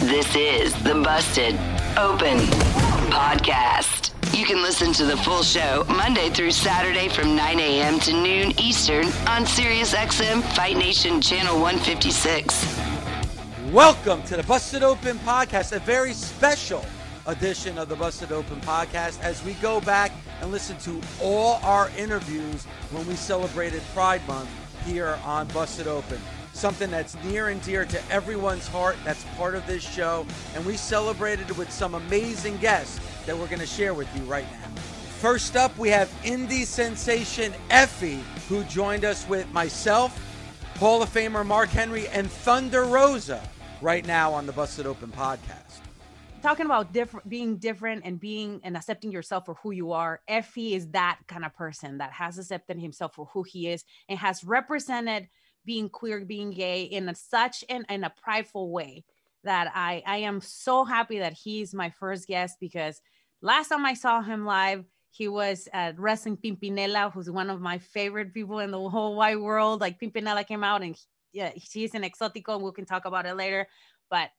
This is the Busted Open Podcast. You can listen to the full show Monday through Saturday from 9 a.m. to noon Eastern on SiriusXM Fight Nation Channel 156. Welcome to the Busted Open Podcast, a very special edition of the Busted Open Podcast as we go back and listen to all our interviews when we celebrated Pride Month here on Busted Open something that's near and dear to everyone's heart. That's part of this show. And we celebrated it with some amazing guests that we're going to share with you right now. First up, we have indie sensation Effy, who joined us with myself, Hall of Famer Mark Henry, and Thunder Rosa right now on the Busted Open podcast. Talking about different, being different and being and accepting yourself for who you are. Effy is that kind of person that has accepted himself for who he is and has represented being queer, being gay in a, such an in a prideful way that I I am so happy that he's my first guest because last time I saw him live, he was at Wrestling Pimpinela, who's one of my favorite people in the whole wide world. Like Pimpinela came out and yeah, she's an exotico, and we can talk about it later. But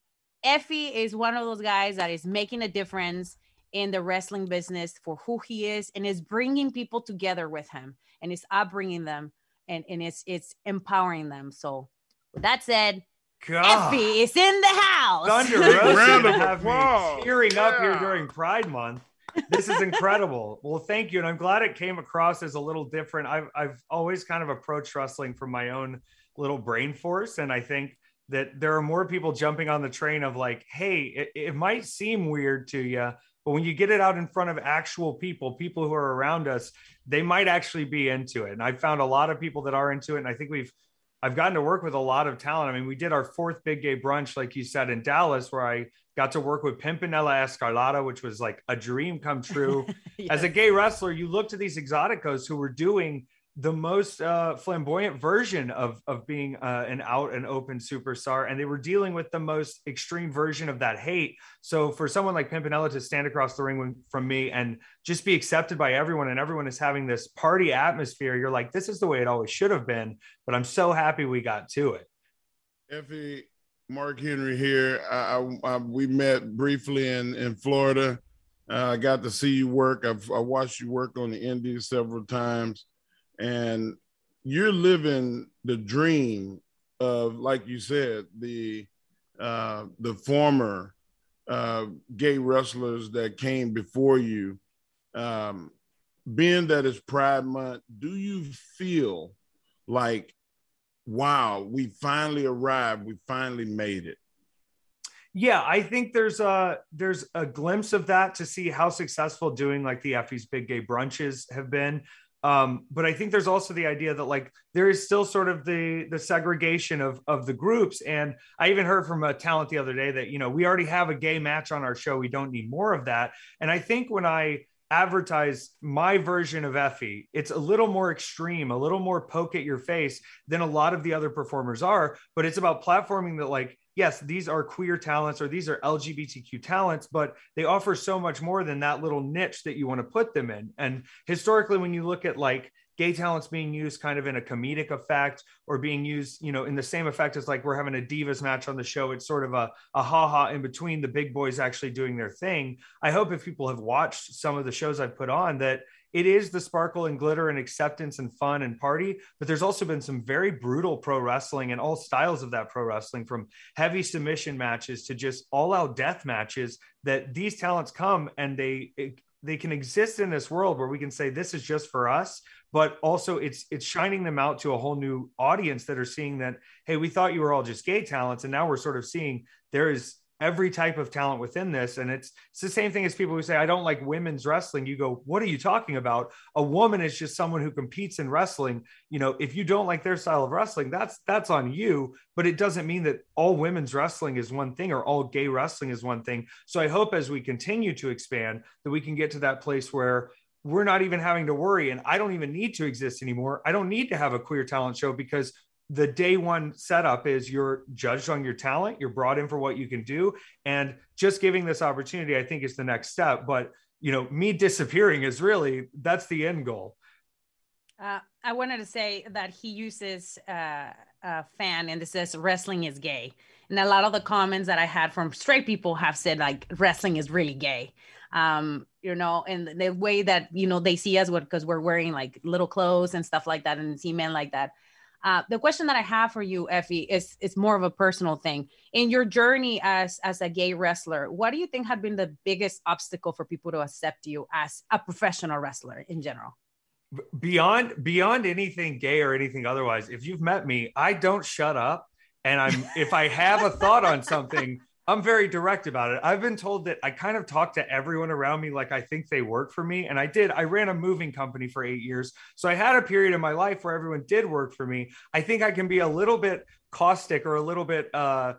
Effy is one of those guys that is making a difference in the wrestling business for who he is and is bringing people together with him and is upbringing them and and it's it's empowering them. So with that said, God. Effy is in the house. Thunder Rosa have me tearing up here during Pride Month. This is incredible. well, thank you, and I'm glad it came across as a little different. I've I've always kind of approached wrestling from my own little brain force, and I think that there are more people jumping on the train of like, hey, it, it might seem weird to you, but when you get it out in front of actual people, people who are around us, they might actually be into it. And I've found a lot of people that are into it. And I think we've, I've gotten to work with a lot of talent. I mean, we did our fourth big gay brunch, like you said, in Dallas, where I got to work with Pimpinela Escarlata, which was like a dream come true. yes. As a gay wrestler, you look to these exoticos who were doing the most uh, flamboyant version of of being uh, an out and open superstar, and they were dealing with the most extreme version of that hate. So for someone like Pimpinela to stand across the ring from me and just be accepted by everyone, and everyone is having this party atmosphere, you're like, this is the way it always should have been. But I'm so happy we got to it. Effy, Mark Henry here. I, I, I, we met briefly in in Florida. Uh, I got to see you work. I've I watched you work on the Indies several times and you're living the dream of, like you said, the uh, the former uh, gay wrestlers that came before you. Um, being that it's Pride Month, do you feel like, wow, we finally arrived, we finally made it? Yeah, I think there's a there's a glimpse of that to see how successful doing like the Effy's Big Gay Brunches have been. Um, but I think there's also the idea that like there is still sort of the the segregation of of the groups. And I even heard from a talent the other day that you know we already have a gay match on our show. We don't need more of that. And I think when I advertise my version of Effy. it's a little more extreme, a little more poke at your face than a lot of the other performers are. But it's about platforming that like yes, these are queer talents or these are LGBTQ talents, but they offer so much more than that little niche that you want to put them in. And historically, when you look at like gay talents being used kind of in a comedic effect or being used, you know, in the same effect as like we're having a divas match on the show, it's sort of a, a ha ha in between the big boys actually doing their thing. I hope if people have watched some of the shows I've put on that it is the sparkle and glitter and acceptance and fun and party, but there's also been some very brutal pro wrestling and all styles of that pro wrestling from heavy submission matches to just all out death matches that these talents come and they they can exist in this world where we can say this is just for us but also it's it's shining them out to a whole new audience that are seeing that hey we thought you were all just gay talents and now we're sort of seeing there is every type of talent within this. And it's it's the same thing as people who say i don't like women's wrestling. You go what are you talking about? A woman is just someone who competes in wrestling. You know if you don't like their style of wrestling that's that's on you. But it doesn't mean that all women's wrestling is one thing or all gay wrestling is one thing. So i hope as we continue to expand that we can get to that place where we're not even having to worry and i don't even need to exist anymore i don't need to have a queer talent show because the day one setup is you're judged on your talent, you're brought in for what you can do, and just giving this opportunity, I think, is the next step. But you know, me disappearing is really that's the end goal. Uh, I wanted to say that he uses uh, a fan and this says wrestling is gay. And a lot of the comments that I had from straight people have said like wrestling is really gay. Um, you know, and the way that you know they see us because we're wearing like little clothes and stuff like that, and see men like that. Uh, the question that I have for you, Effy, is is more of a personal thing. In your journey as as a gay wrestler, what do you think had been the biggest obstacle for people to accept you as a professional wrestler in general? Beyond beyond anything gay or anything otherwise, if you've met me, I don't shut up. And I'm if I have a thought on something, I'm very direct about it. I've been told that I kind of talk to everyone around me like I think they work for me. And I did. I ran a moving company for eight years. So I had a period in my life where everyone did work for me. I think I can be a little bit caustic or a little bit uh,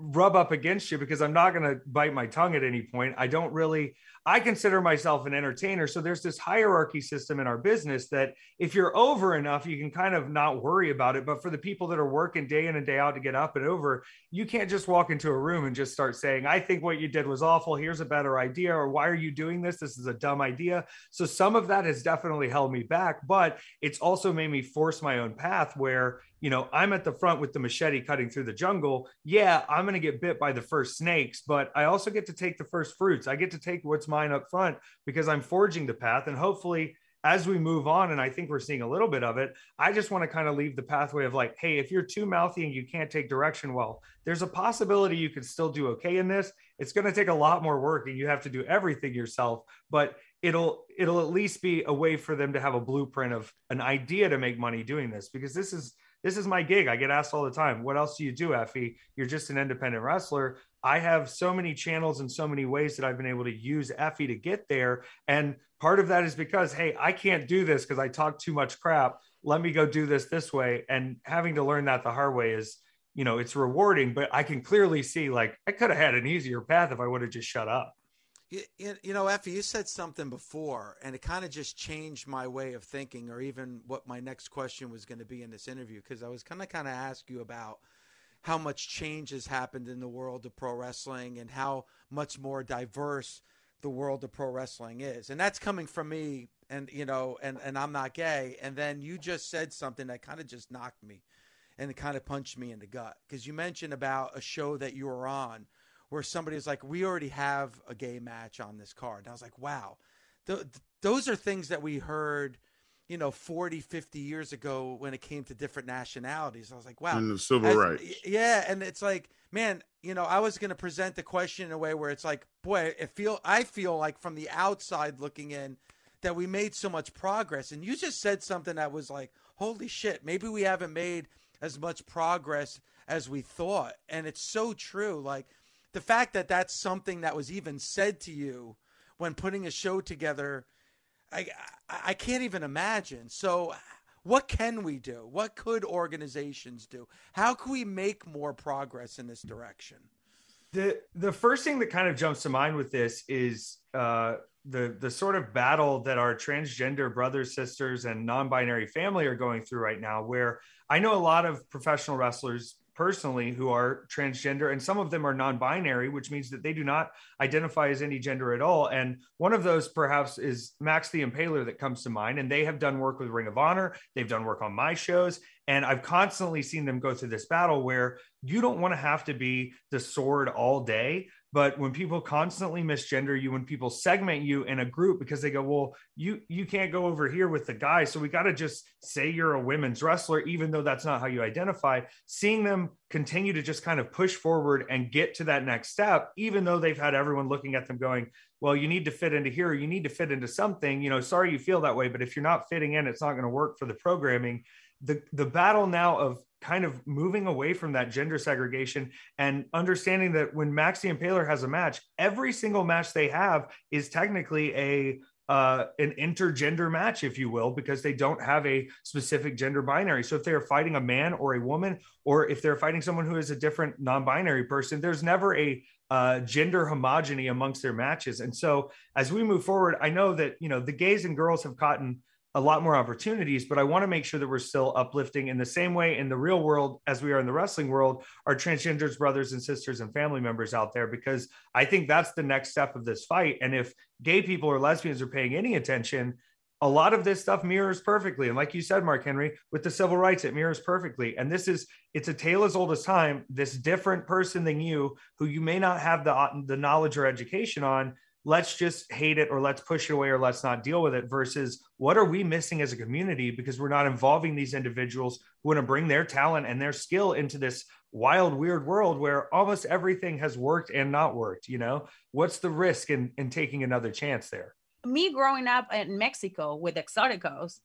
rub up against you because I'm not going to bite my tongue at any point. I don't really, I consider myself an entertainer. So there's this hierarchy system in our business that if you're over enough, you can kind of not worry about it. But for the people that are working day in and day out to get up and over, you can't just walk into a room and just start saying, I think what you did was awful. Here's a better idea. Or why are you doing this? This is a dumb idea. So some of that has definitely held me back, but it's also made me force my own path where you know, I'm at the front with the machete cutting through the jungle. Yeah, I'm going to get bit by the first snakes, but I also get to take the first fruits. I get to take what's mine up front because I'm forging the path. And hopefully, as we move on, and I think we're seeing a little bit of it, I just want to kind of leave the pathway of like, hey, if you're too mouthy and you can't take direction well, there's a possibility you could still do okay in this. It's going to take a lot more work and you have to do everything yourself, but it'll it'll at least be a way for them to have a blueprint of an idea to make money doing this because this is this is my gig. I get asked all the time, what else do you do, Effy? You're just an independent wrestler. I have so many channels and so many ways that I've been able to use Effy to get there. And part of that is because, hey, I can't do this because I talk too much crap. Let me go do this this way. And having to learn that the hard way is, you know, it's rewarding, but I can clearly see like I could have had an easier path if I would have just shut up. You, you know, Effy, you said something before, and it kind of just changed my way of thinking, or even what my next question was going to be in this interview, because I was going to kind of ask you about how much change has happened in the world of pro wrestling and how much more diverse the world of pro wrestling is, and that's coming from me, and you know, and and I'm not gay, and then you just said something that kind of just knocked me, and it kind of punched me in the gut, because you mentioned about a show that you were on where somebody somebody's like, we already have a gay match on this card. And I was like, wow, th- those are things that we heard, you know, 40, 50 years ago when it came to different nationalities. I was like, wow. And the civil rights. Yeah. And it's like, man, you know, I was going to present the question in a way where it's like, boy, it feel, I feel like from the outside looking in that we made so much progress. And you just said something that was like, holy shit, maybe we haven't made as much progress as we thought. And it's so true. Like, the fact that that's something that was even said to you when putting a show together, I I can't even imagine. So, what can we do? What could organizations do? How can we make more progress in this direction? The the first thing that kind of jumps to mind with this is uh, the the sort of battle that our transgender brothers, sisters, and non-binary family are going through right now. Where I know a lot of professional wrestlers personally who are transgender and some of them are non-binary which means that they do not identify as any gender at all. And one of those perhaps is max the impaler that comes to mind and they have done work with ring of honor. They've done work on my shows and i've constantly seen them go through this battle where you don't want to have to be the sword all day but when people constantly misgender you when people segment you in a group because they go well you you can't go over here with the guy so we got to just say you're a women's wrestler even though that's not how you identify seeing them continue to just kind of push forward and get to that next step even though they've had everyone looking at them going well you need to fit into here you need to fit into something you know sorry you feel that way but if you're not fitting in it's not going to work for the programming. The the battle now of kind of moving away from that gender segregation and understanding that when Max the Impaler has a match, every single match they have is technically a uh, an intergender match, if you will, because they don't have a specific gender binary. So if they're fighting a man or a woman, or if they're fighting someone who is a different non-binary person, there's never a uh, gender homogeny amongst their matches. And so as we move forward, I know that you know the gays and girls have gotten a lot more opportunities, but I want to make sure that we're still uplifting in the same way in the real world as we are in the wrestling world, our transgenders, brothers and sisters, and family members out there, because I think that's the next step of this fight. And if gay people or lesbians are paying any attention, a lot of this stuff mirrors perfectly. And like you said, Mark Henry, with the civil rights, it mirrors perfectly. And this is, it's a tale as old as time. This different person than you, who you may not have the, the knowledge or education on, let's just hate it or let's push it away or let's not deal with it versus what are we missing as a community because we're not involving these individuals who want to bring their talent and their skill into this wild weird world where almost everything has worked and not worked you know? What's the risk in in taking another chance there? Me growing up in mexico with exoticos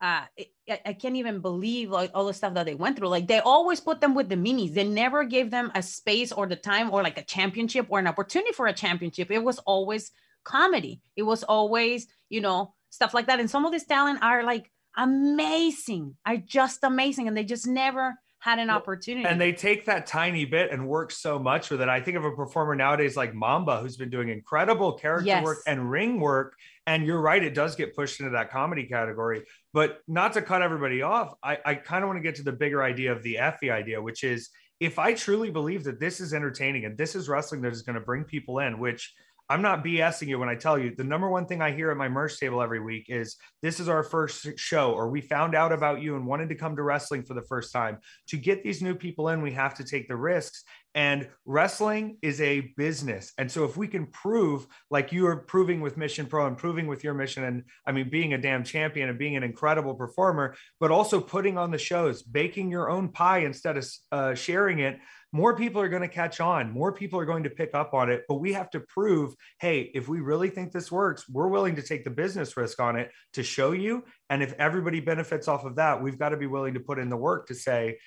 uh, I, I, can't even believe like all the stuff that they went through. Like they always put them with the minis. They never gave them a space or the time or like a championship or an opportunity for a championship. It was always comedy. It was always, you know, stuff like that. And some of these talent are like amazing, are just amazing, and they just never had an opportunity. And they take that tiny bit and work so much with it. I think of a performer nowadays like Mamba, who's been doing incredible character yes. work and ring work. And you're right, it does get pushed into that comedy category. But not to cut everybody off, I, I kind of want to get to the bigger idea of the Effy idea, which is if I truly believe that this is entertaining and this is wrestling that is going to bring people in, which I'm not BSing you when I tell you the number one thing I hear at my merch table every week is this is our first show, or we found out about you and wanted to come to wrestling for the first time. To get these new people in, we have to take the risks. And wrestling is a business. And so if we can prove, like you are proving with Mission Pro and proving with your mission, and I mean, being a damn champion and being an incredible performer, but also putting on the shows, baking your own pie instead of uh, sharing it more people are going to catch on. More people are going to pick up on it but we have to prove hey if we really think this works we're willing to take the business risk on it to show you. And if everybody benefits off of that we've got to be willing to put in the work to say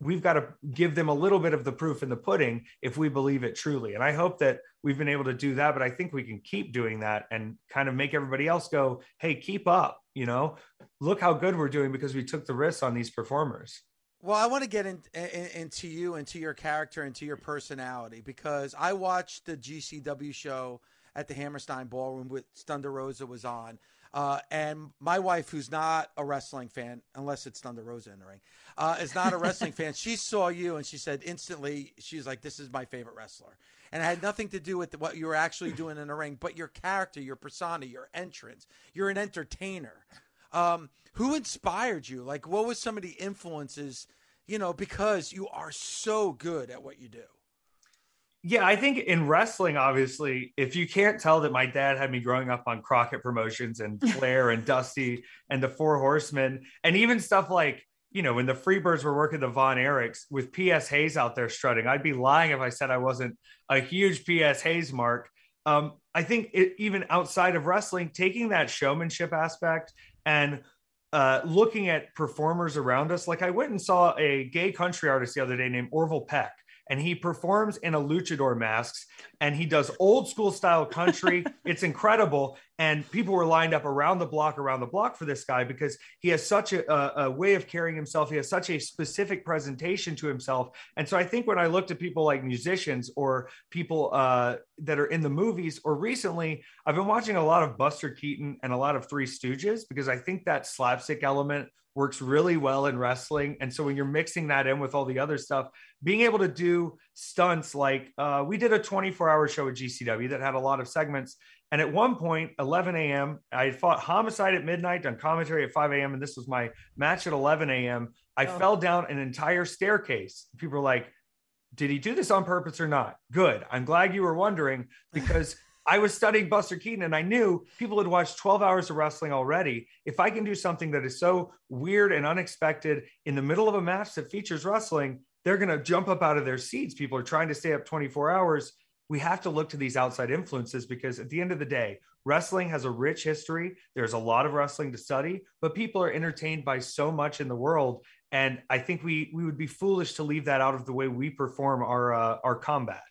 we've got to give them a little bit of the proof in the pudding if we believe it truly. And i hope that we've been able to do that but i think we can keep doing that and kind of make everybody else go hey keep up you know? Look how good we're doing because we took the risks on these performers well, I want to get in, in, into you, into your character, into your personality, because I watched the GCW show at the Hammerstein Ballroom with Thunder Rosa was on. Uh, and my wife, who's not a wrestling fan, unless it's Thunder Rosa in the ring, uh, is not a wrestling fan. She saw you and she said instantly, she's like, "This is my favorite wrestler," and it had nothing to do with what you were actually doing in the ring, but your character, your persona, your entrance. You're an entertainer. Um, who inspired you? Like, what was some of the influences? You know, because you are so good at what you do. Yeah, I think in wrestling, obviously, if you can't tell that my dad had me growing up on Crockett Promotions and Flair and Dusty and the Four Horsemen, and even stuff like, you know, when the Freebirds were working the Von Erichs with P.S. Hayes out there strutting, I'd be lying if I said I wasn't a huge P.S. Hayes mark. Um, I think it, even outside of wrestling, taking that showmanship aspect and uh, looking at performers around us, like I went and saw a gay country artist the other day named Orville Peck, and he performs in a luchador masks and he does old school style country. it's incredible. And people were lined up around the block, around the block for this guy because he has such a, a, way of carrying himself. He has such a specific presentation to himself. And so I think when I looked at people like musicians or people uh, that are in the movies, or recently, I've been watching a lot of Buster Keaton and a lot of Three Stooges because I think that slapstick element works really well in wrestling. And so when you're mixing that in with all the other stuff, being able to do stunts like uh, we did a 24 hour show at GCW that had a lot of segments. And at one point, 11 a.m., I fought homicide at midnight, done commentary at 5 a.m., and this was my match at 11 a.m. I oh. fell down an entire staircase. People were like, did he do this on purpose or not? Good. I'm glad you were wondering because I was studying Buster Keaton and I knew people had watched 12 hours of wrestling already. If I can do something that is so weird and unexpected in the middle of a match that features wrestling, they're going to jump up out of their seats. People are trying to stay up 24 hours. We have to look to these outside influences because at the end of the day, wrestling has a rich history. There's a lot of wrestling to study, but people are entertained by so much in the world. And I think we we would be foolish to leave that out of the way we perform our uh, our combat.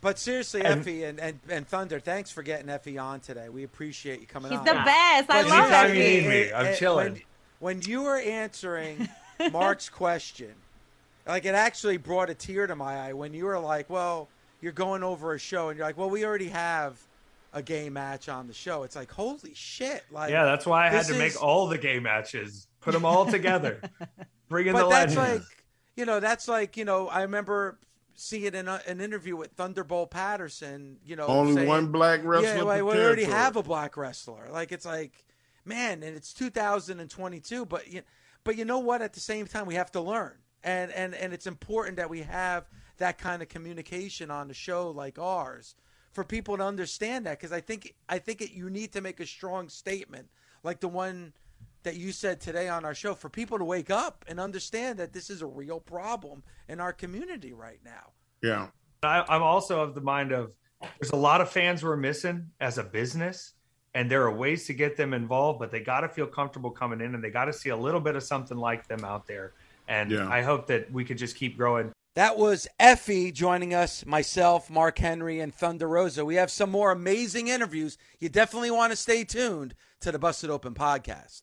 But seriously, and, Effy and, and, and Thunder, thanks for getting Effy on today. We appreciate you coming He's on. He's the best. I But love anytime you it. need me, I'm eh, eh, chilling. When, when you were answering Mark's question, like it actually brought a tear to my eye when you were like, "Well, you're going over a show," and you're like, "Well, we already have a gay match on the show." It's like, holy shit! Like, Yeah, that's why I had to is- make all the gay matches, put them all together, bring in But the that's legends. like, you know, that's like, you know, I remember seeing in a, an interview with Thunderbolt Patterson. You know, Only saying- one black wrestler. Yeah, like, we already have a black wrestler. Like it's like, man, and it's 2022. But you, but you know what? At the same time, we have to learn, and and and it's important that we have that kind of communication on a show like ours for people to understand that. Because I think I think it, you need to make a strong statement like the one that you said today on our show for people to wake up and understand that this is a real problem in our community right now. Yeah. I, I'm also of the mind of there's a lot of fans we're missing as a business, and there are ways to get them involved, but they got to feel comfortable coming in and they got to see a little bit of something like them out there. And Yeah. I hope that we could just keep growing. That was Effy joining us, myself, Mark Henry, and Thunder Rosa. We have some more amazing interviews. You definitely want to stay tuned to the Busted Open podcast.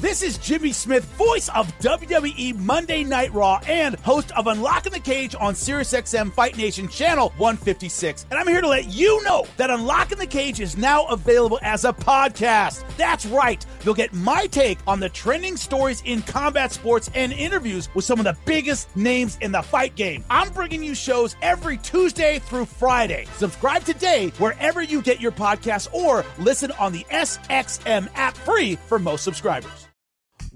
This is Jimmy Smith, voice of WWE Monday Night Raw and host of Unlocking the Cage on SiriusXM Fight Nation Channel 156. And I'm here to let you know that Unlocking the Cage is now available as a podcast. That's right. You'll get my take on the trending stories in combat sports and interviews with some of the biggest names in the fight game. I'm bringing you shows every Tuesday through Friday. Subscribe today wherever you get your podcasts or listen on the SXM app free for most subscribers.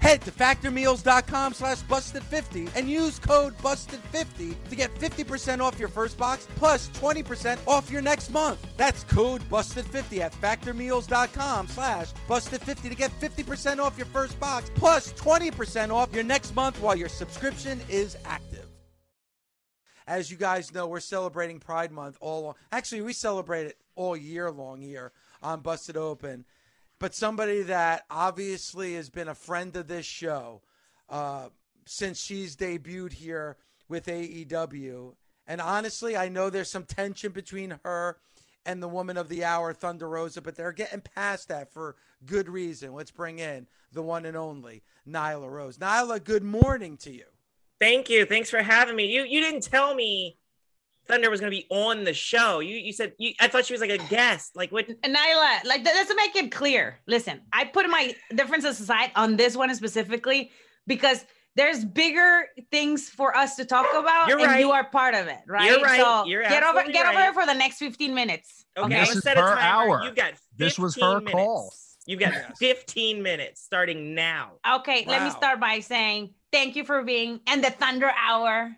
Head to factormeals.com slash busted50 and use code busted50 to get 50% off your first box plus 20% off your next month. That's code busted50 at factormeals.com slash busted50 to get 50% off your first box plus 20% off your next month while your subscription is active. As you guys know, we're celebrating Pride Month all actually we celebrate it all year long here on Busted Open but somebody that obviously has been a friend of this show uh, since she's debuted here with AEW. And honestly, I know there's some tension between her and the woman of the hour, Thunder Rosa, but they're getting past that for good reason. Let's bring in the one and only Nyla Rose. Nyla, good morning to you. Thank you. Thanks for having me. You you didn't tell me Thunder was going to be on the show. You you said you, I thought she was like a guest. Like what? Nyla, like th- let's make it clear. Listen, I put my differences aside on this one specifically because there's bigger things for us to talk about, You're and right. you are part of it, right? You're right. So You're get over absolutely get over right. here for the next 15 minutes. Okay, This I'm is set a her timer. hour. You've got This was 15 her minutes. call. You've got Yes. 15 minutes starting now. Okay, let me start by saying thank you for being in the Thunder Hour,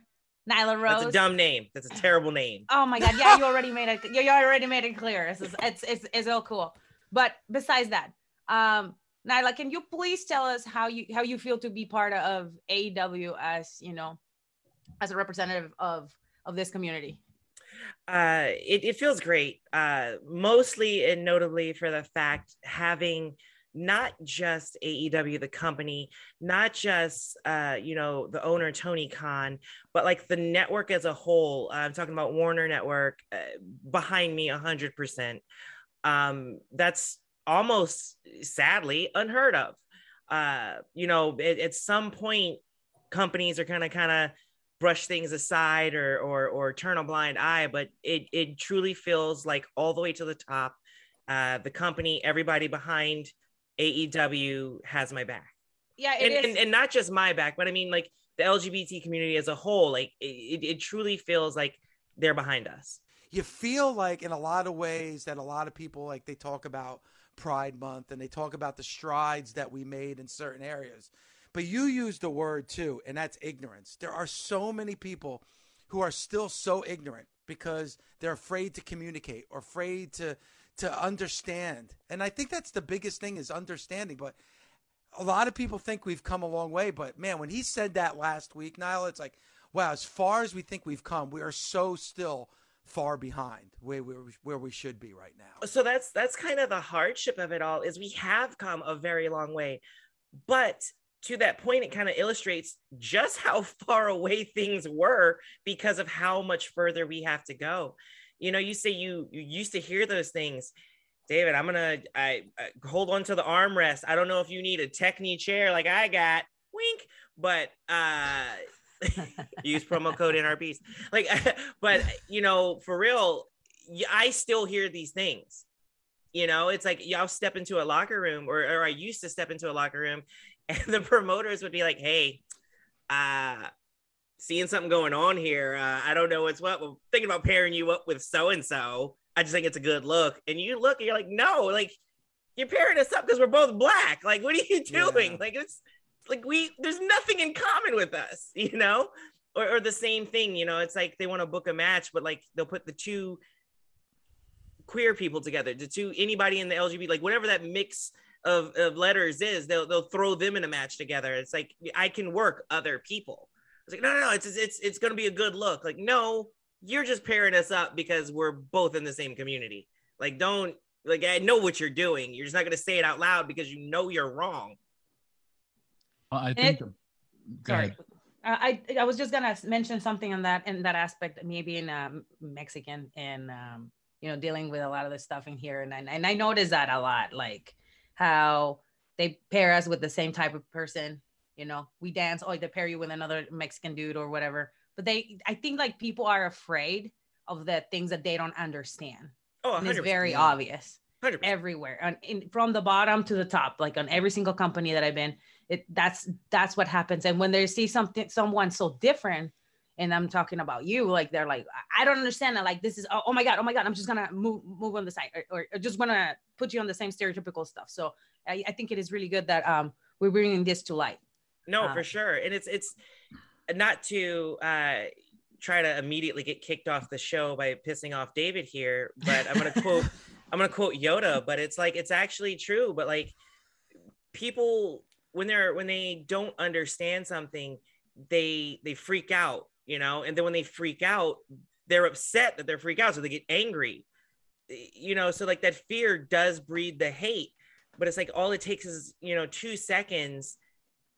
Nyla Rose. That's a dumb name. That's a terrible name. Oh my god, yeah, you already made it. You already made it clear. It's it's it's, it's all cool. But besides that, um, Nyla, can you please tell us how you how you feel to be part of AEW as you know, as a representative of of this community? uh, it, it feels great, uh, mostly and notably for the fact having not just AEW, the company, not just, uh, you know, the owner, Tony Khan, but like the network as a whole. I'm talking about Warner Network uh, behind me 100%. Um, that's almost sadly unheard of. Uh, you know, at, at some point, companies are kind of kind of brush things aside or or or turn a blind eye, but it it truly feels like all the way to the top. Uh, the company, everybody behind AEW has my back. Yeah, and, and, and not just my back, but I mean like the LGBT community as a whole. Like it, it truly feels like they're behind us. You feel like in a lot of ways that a lot of people like they talk about Pride Month and they talk about the strides that we made in certain areas. But you used the word too, and that's ignorance. There are so many people who are still so ignorant because they're afraid to communicate or afraid to to understand. And I think that's the biggest thing is understanding. But a lot of people think we've come a long way. But man, when he said that last week, Nyla, it's like, wow, as far as we think we've come, we are so still far behind where we where we should be right now. So that's that's kind of the hardship of it all is we have come a very long way. But to that point, it kind of illustrates just how far away things were because of how much further we have to go. You know, you say you you used to hear those things. David, I'm gonna I, I hold on to the armrest. I don't know if you need a techni chair like I got, wink, but uh use promo code NRBs. Like, but you know, for real, I still hear these things. You know, it's like y'all step into a locker room, or, or I used to step into a locker room, and the promoters would be like, "Hey, uh, seeing something going on here. Uh, I don't know what's what. We're thinking about pairing you up with so and so. I just think it's a good look." And you look, and you're like, "No, like you're pairing us up because we're both black. Like, what are you doing? Yeah. Like, it's like we there's nothing in common with us, you know." Or, or the same thing, you know, it's like they want to book a match, but like they'll put the two queer people together, the two anybody in the LGBT, like whatever that mix of, of letters is, they'll they'll throw them in a match together. It's like I can work other people. It's like no, no, no. It's it's it's gonna be a good look. Like no, you're just pairing us up because we're both in the same community. Like don't like I know what you're doing. You're just not gonna say it out loud because you know you're wrong. Well, I think. It, sorry. Uh, I I was just gonna mention something on that in that aspect, maybe in um, Mexican and um, you know dealing with a lot of the stuff in here, and I, and I noticed that a lot. Like how they pair us with the same type of person. You know, we dance, oh, they pair you with another Mexican dude or whatever. But they, I think like people are afraid of the things that they don't understand. Oh, and it's very obvious 100%. everywhere, and in, from the bottom to the top, like on every single company that I've been. It that's that's what happens. And when they see something, someone so different, and I'm talking about you, like they're like, I don't understand that. Like this is, oh, oh my god, oh my god, I'm just gonna move move on the side, or, or just gonna put you on the same stereotypical stuff. So I, I think it is really good that um we're bringing this to light. No, um, for sure, and it's it's not to uh try to immediately get kicked off the show by pissing off David here, but I'm gonna quote I'm gonna quote Yoda, but it's like it's actually true. But like people when they're when they don't understand something, they they freak out you know? And then when they freak out they're upset that they're freak out so they get angry. You know so like that fear does breed the hate but it's like all it takes is you know two seconds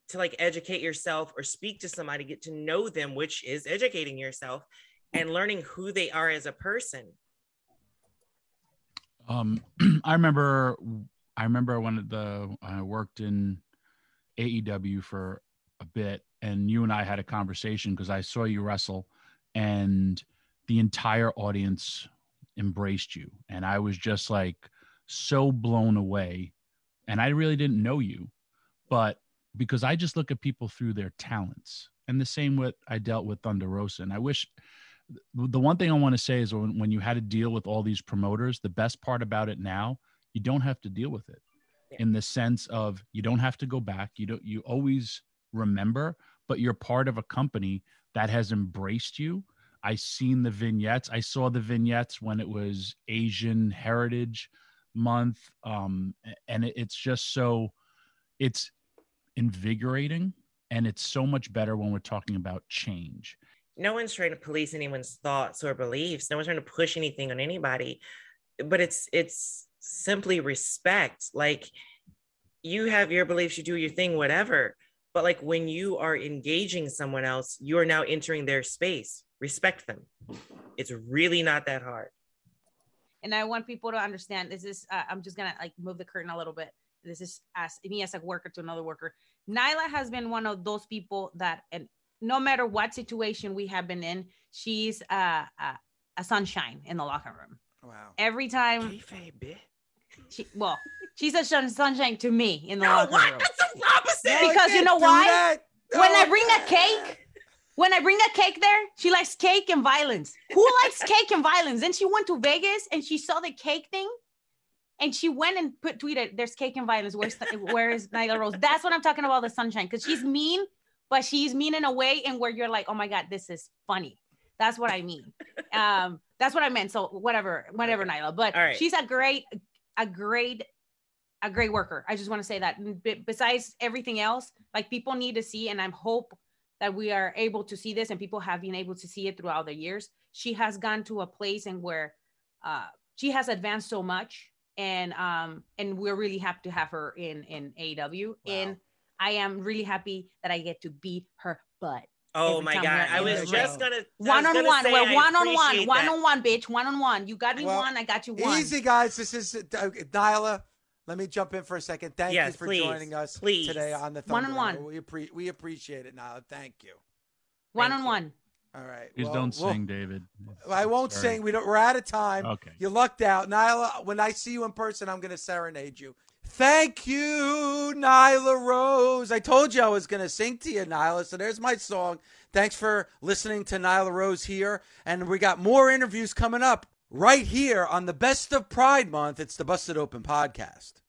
to like educate yourself or speak to somebody get to know them which is educating yourself and learning who they are as a person. Um i remember i remember when the i worked in aew for a bit and you and I had a conversation because I saw you wrestle and the entire audience embraced you. And I was just like so blown away and I really didn't know you but because I just look at people through their talents and the same with I dealt with Thunder Rosa and I wish the one thing I want to say is when, when you had to deal with all these promoters the best part about it now you don't have to deal with it in the sense of you don't have to go back you don't you always remember but you're part of a company that has embraced you. I seen the vignettes. I saw the vignettes when it was Asian Heritage Month, um, and it, it's just so it's invigorating, and it's so much better when we're talking about change. No one's trying to police anyone's thoughts or beliefs. No one's trying to push anything on anybody, but it's it's simply respect. Like you have your beliefs, you do your thing, whatever. But like when you are engaging someone else, you are now entering their space. Respect them. It's really not that hard. and I want people to understand this is uh, I'm just gonna like move the curtain a little bit. This is as me as a worker to another worker. Nyla has been one of those people that, and no matter what situation we have been in, she's uh, uh, a sunshine in the locker room. Wow. Every time Kayfabe, bitch. she, well, she's a sun- sunshine to me in the No, locker what? room. That's the opposite. Because you know why? that. When I bring a cake, when I bring a cake there, she likes cake and violence. Who likes cake and violence? Then she went to Vegas and she saw the cake thing, and she went and put tweeted, "There's cake and violence. Where's where is Nyla Rose?" That's what I'm talking about. The sunshine, because she's mean, but she's mean in a way and where you're like, "Oh my god, this is funny." That's what I mean. Um, that's what I meant. So whatever, whatever, Nyla. But right. she's a great, a great a great worker. I just want to say that. B- besides everything else, like people need to see, and I hope that we are able to see this, and people have been able to see it throughout the years. She has gone to a place and where uh, she has advanced so much, and um, and we're really happy to have her in in AEW. And I am really happy that I get to beat her butt. Oh my god! I was just gonna One on one, say we're one on one, one on one, bitch, one on one. You got me Well, one, I got you one. Easy, guys. This is uh, Nyla. Let me jump in for a second. Thank Yes, you for please, joining us please. today on the One on one. We, we appreciate it, Nyla. Thank you. one Thank on you. one. All right. Please well, don't well, sing, David. I won't Sorry. sing. We don't, we're out of time. Okay. You lucked out, Nyla. When I see you in person, I'm going to serenade you. Thank you, Nyla Rose. I told you I was going to sing to you, Nyla. So there's my song. Thanks for listening to Nyla Rose here. And we got more interviews coming up right here on the Best of Pride Month. It's the Busted Open podcast.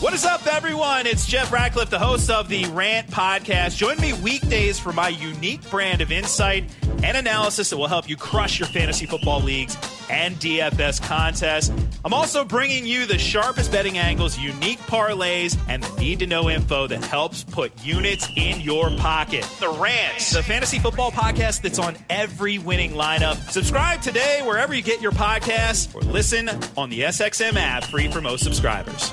What is up, everyone? It's Jeff Ratcliffe, the host of the Rant Podcast. Join me weekdays for my unique brand of insight and analysis that will help you crush your fantasy football leagues and DFS contests. I'm also bringing you the sharpest betting angles, unique parlays, and the need to know info that helps put units in your pocket. The Rant, the fantasy football podcast that's on every winning lineup. Subscribe today wherever you get your podcasts or listen on the SXM app, free for most subscribers.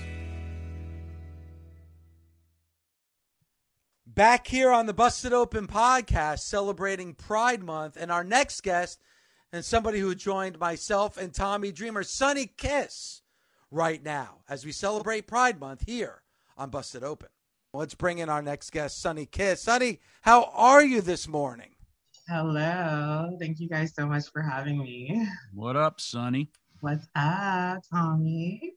Back here on the Busted Open podcast celebrating Pride Month, and our next guest, and somebody who joined myself and Tommy Dreamer, Sunny Kiss, right now as we celebrate Pride Month here on Busted Open. Let's bring in our next guest, Sunny Kiss. Sunny, how are you this morning? Hello. Thank you guys so much for having me. What up, Sunny? What's up, Tommy?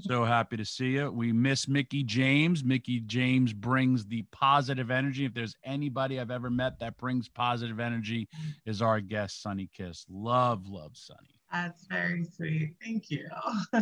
So happy to see you. We miss Mickie James. Mickie James brings the positive energy. If there's anybody I've ever met that brings positive energy, is our guest Sunny Kiss. Love, love Sunny. That's very sweet. Thank you.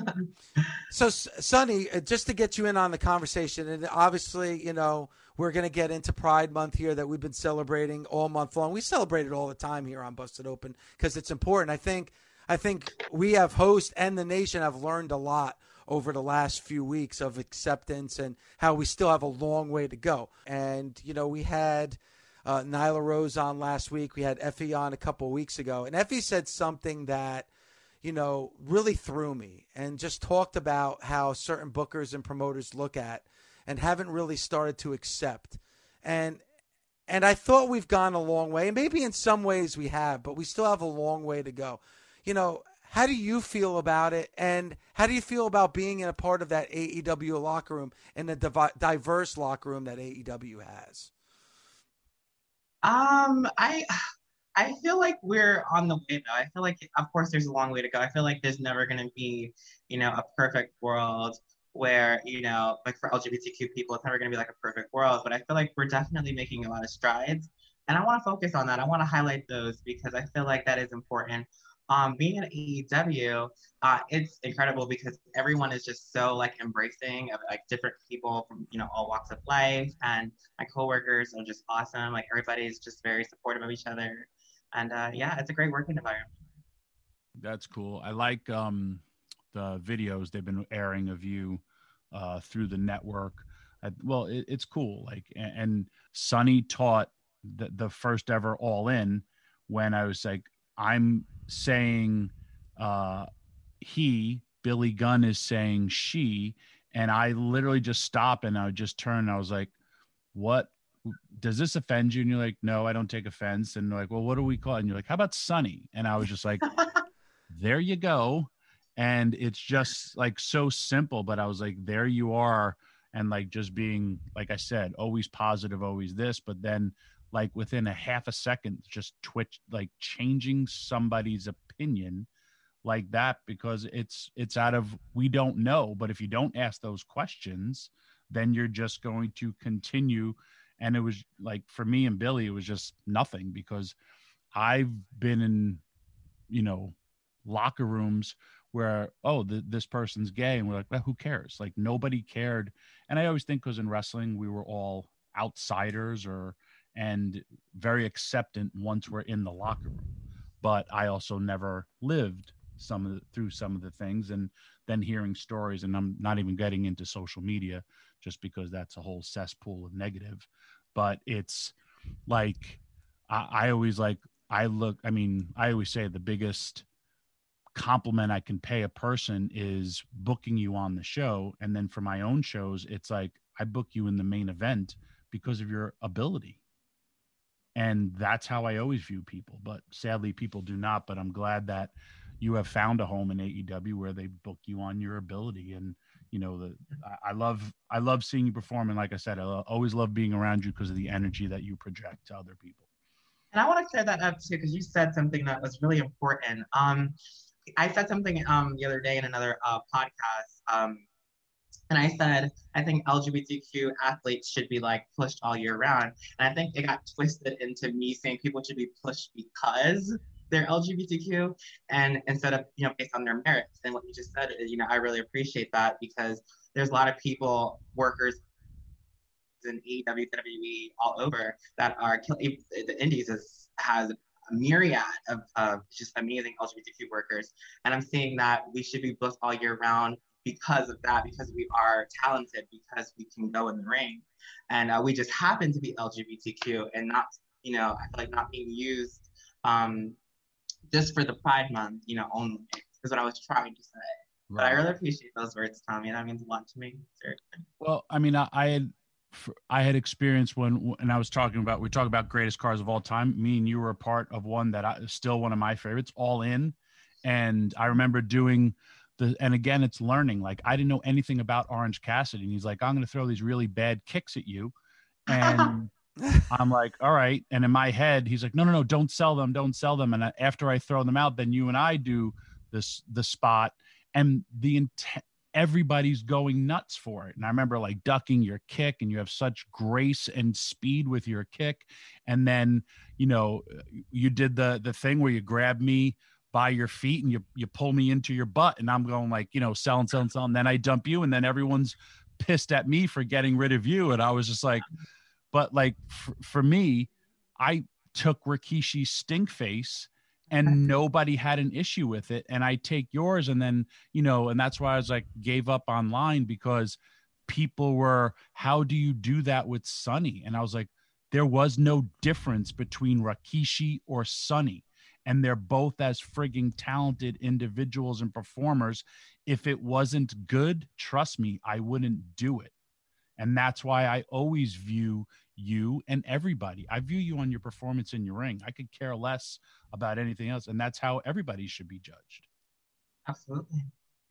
So, Sunny, uh, just to get you in on the conversation, and obviously, you know, we're going to get into Pride Month here that we've been celebrating all month long. We celebrate it all the time here on Busted Open because it's important. I think, I think we have host and the nation have learned a lot over the last few weeks of acceptance and how we still have a long way to go. And you know, we had uh, Nyla Rose on last week. We had Effy on a couple weeks ago, and Effy said something that you know, really threw me and just talked about how certain bookers and promoters look at and haven't really started to accept. And and I thought we've gone a long way. And maybe in some ways we have, but we still have a long way to go. You know, how do you feel about it? And how do you feel about being in a part of that AEW locker room and the divi- diverse locker room that AEW has? Um, I I feel like we're on the way though. I feel like of course there's a long way to go. I feel like there's never gonna be, you know, a perfect world where, you know, like for LGBTQ people, it's never gonna be like a perfect world. But I feel like we're definitely making a lot of strides. And I want to focus on that. I want to highlight those because I feel like that is important um, being at AEW, uh, it's incredible because everyone is just so like embracing of like different people from you know all walks of life, and my coworkers are just awesome. Like everybody's just very supportive of each other, and uh, yeah, it's a great working environment. That's cool. I like um, the videos they've been airing of you uh, through the network. I, well, it, it's cool. Like, and, and Sunny taught the, the first ever All In when I was like, I'm saying uh, he, Billy Gunn, is saying she, and I literally just stop and I would just turn and I was like, "What? Does this offend you?" And you're like, "No, I don't take offense." And they're like, "Well, what do we call?" It? And you're like, "How about Sunny?" And I was just like, "There you go." And it's just like so simple, but I was like, "There you are." And like just being, like I said, always positive, always this, but then like within a half a second just twitch like changing somebody's opinion like that because it's it's out of we don't know. But if you don't ask those questions then you're just going to continue. And it was like for me and billy it was just nothing because i've been in you know locker rooms where oh the, this person's gay. And we're like well, who cares? Like nobody cared. And i always think because in wrestling we were all outsiders or and very acceptant once we're in the locker room. But I also never lived some of the, through some of the things, and then hearing stories. And I'm not even getting into social media just because that's a whole cesspool of negative. But it's like I, I always like I look. I mean, I always say the biggest compliment I can pay a person is booking you on the show. And then for my own shows, it's like I book you in the main event because of your ability and that's how I always view people. But sadly, people do not. But I'm glad that you have found a home in AEW where they book you on your ability. And you know, the I love I love seeing you perform. And like I said, I always love being around you because of the energy that you project to other people. And I want to clear that up too, because you said something that was really important. Um, I said something um, the other day in another uh, podcast. Um, and I said, I think LGBTQ athletes should be like pushed all year round. And I think it got twisted into me saying people should be pushed because they're LGBTQ and instead of, you know, based on their merits. And what you just said is, you know, I really appreciate that because there's a lot of people, workers in AEW, WWE, all over that are killing the indies is, has a myriad of, of just amazing LGBTQ workers. And I'm seeing that we should be booked all year round because of that, because we are talented, because we can go in the ring. And uh, we just happen to be LGBTQ and not, you know, I feel like not being used um, just for the Pride Month, you know, only is what I was trying to say. Right. But I really appreciate those words, Tommy. That means a lot to me. Seriously. Well, I mean, I, I had I had experienced when and I was talking about we talk about greatest cars of all time. Me and you were a part of one that I, still one of my favorites, All In, and I remember doing the and again it's learning like i didn't know anything about orange cassidy and he's like i'm going to throw these really bad kicks at you and i'm like all right and in my head he's like no no no don't sell them don't sell them and after i throw them out then you and i do this the spot and the intent everybody's going nuts for it and i remember like ducking your kick and you have such grace and speed with your kick and then you know you did the the thing where you grab me by your feet and you you pull me into your butt and I'm going like, you know, selling, selling, selling. Then I dump you and then everyone's pissed at me for getting rid of you. And I was just like, but like for, for me, I took Rikishi's stink face and nobody had an issue with it. And I take yours and then, you know, and that's why I was like gave up online because people were, how do you do that with Sunny? And I was like, there was no difference between Rikishi or Sunny and they're both as frigging talented individuals and performers. If it wasn't good, trust me, I wouldn't do it. And that's why I always view you and everybody. I view you on your performance in your ring. I could care less about anything else. And that's how everybody should be judged. Absolutely.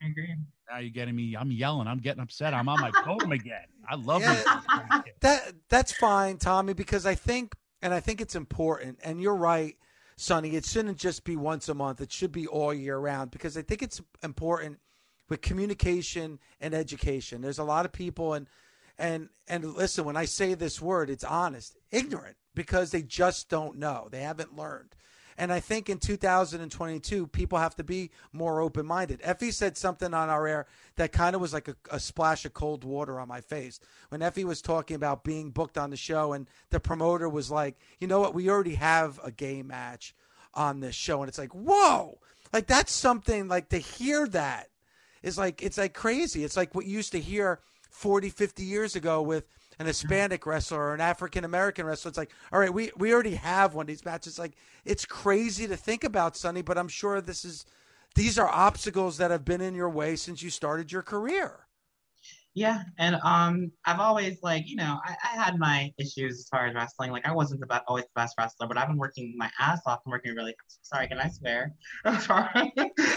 I agree. Now you're getting me. I'm yelling. I'm getting upset. I'm on my podium again. I love Yeah. that that's fine, Tommy, because I think and I think it's important. And you're right, Sunny. It shouldn't just be once a month. It should be all year round because I think it's important with communication and education. There's a lot of people and and and listen, when I say this word, it's honest, ignorant because they just don't know. They haven't learned. And I think in 2022, people have to be more open minded. Effy said something on our air that kind of was like a, a, splash of cold water on my face. When Effy was talking about being booked on the show, and the promoter was like, you know what, we already have a gay match on this show. And it's like, whoa, like that's something like to hear that is like, it's like crazy. It's like what you used to hear 40, 50 years ago with an Hispanic wrestler or an African American wrestler. It's like, all right, we, we already have one of these matches. Like, it's crazy to think about, Sunny, but I'm sure this is these are obstacles that have been in your way since you started your career. Yeah, and um, I've always like you know I, I had my issues as far as wrestling. Like I wasn't the best, always the best wrestler, but I've been working my ass off and working really. Sorry, can I swear? I'm sorry.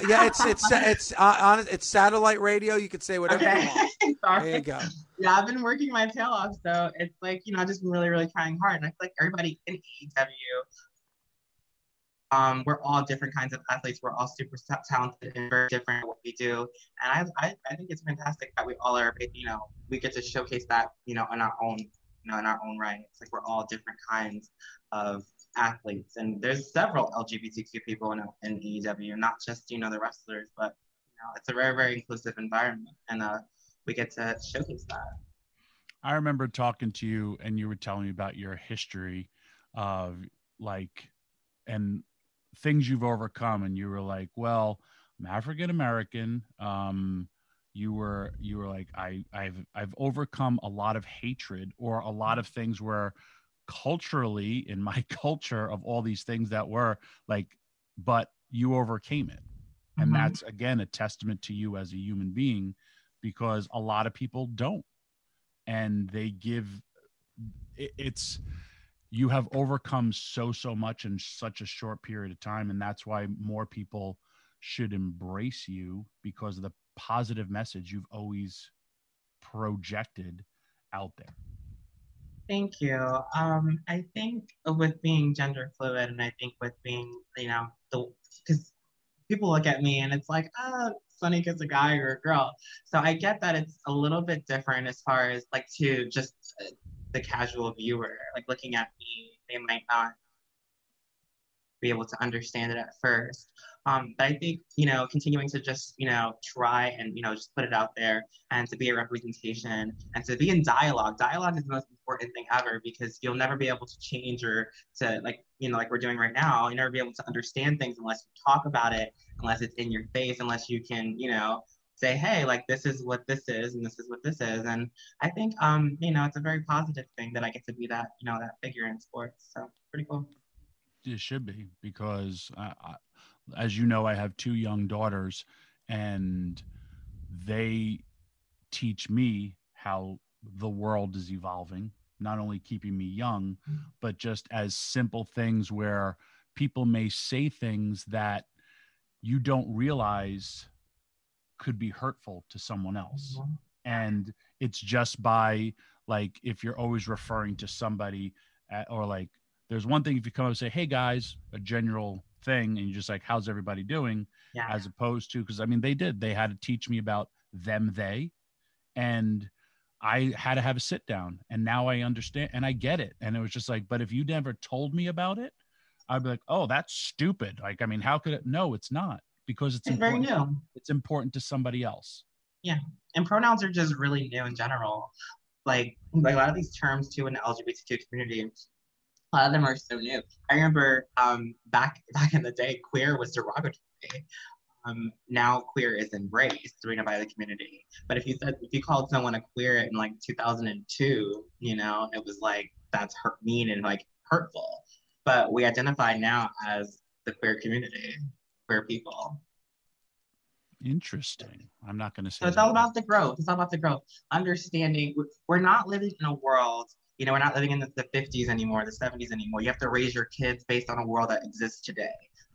yeah, it's it's it's uh, on it's satellite radio. You could say whatever okay. you want. There you go. Yeah, I've been working my tail off, so it's like you know, I've just been really, really trying hard. And I feel like everybody in AEW um, we're all different kinds of athletes. We're all super talented and very different at what we do. And I, I, I think it's fantastic that we all are, you know, we get to showcase that, you know, in our own, you know, in our own right. It's like we're all different kinds of athletes. And there's several LGBTQ people in, in AEW, not just, you know, the wrestlers, but, you know, it's a very, very inclusive environment. And uh, we get to showcase that. I remember talking to you and you were telling me about your history of like, and things you've overcome and you were like well i'm african american um you were you were like i i've i've overcome a lot of hatred or a lot of things where culturally in my culture of all these things that were like but you overcame it and mm-hmm. that's again a testament to you as a human being because a lot of people don't and they give it, it's you have overcome so so much in such a short period of time and that's why more people should embrace you because of the positive message you've always projected out there thank you um i think with being gender fluid and i think with being you know the because people look at me and it's like ah oh, Sunny is a guy or a girl. So I get that it's a little bit different as far as like to just the casual viewer, like looking at me, they might not be able to understand it at first. Um, but I think, you know, continuing to just, you know, try and, you know, just put it out there and to be a representation and to be in dialogue. Dialogue is the most important thing ever because you'll never be able to change or to, like, you know, like we're doing right now, you'll never be able to understand things unless you talk about it, unless it's in your face, unless you can, you know, say, hey, like this is what this is and this is what this is. And I think, um, you know, it's a very positive thing that I get to be that, you know, that figure in sports. So pretty cool. It should be because, I, I, as you know, I have two young daughters, and they teach me how the world is evolving. Not only keeping me young, mm-hmm. but just as simple things where people may say things that you don't realize could be hurtful to someone else. Mm-hmm. And it's just by like if you're always referring to somebody at, or like there's one thing if you come up and say, "Hey guys," a general thing, and you're just like, "How's everybody doing?" Yeah. As opposed to because I mean they did they had to teach me about them they, and I had to have a sit down, and now I understand and I get it, and it was just like, but if you never told me about it, I'd be like, "Oh, that's stupid." Like I mean, how could it? No, it's not because it's, it's very new. It's important to somebody else. Yeah, and pronouns are just really new in general. Like like a lot of these terms too in the LGBTQ community, a lot of them are so new. I remember um, back back in the day, queer was derogatory. Um, now queer is embraced you know, by the community. But if you said if you called someone a queer in like 2002, you know, it was like that's hurt, mean and like hurtful. But we identify now as the queer community queer people. Interesting. I'm not going to say. So it's all about the growth. It's all about the growth. Understanding we're not living in a world. You know, we're not living in the, the 50s anymore, the 70s anymore. You have to raise your kids based on a world that exists today.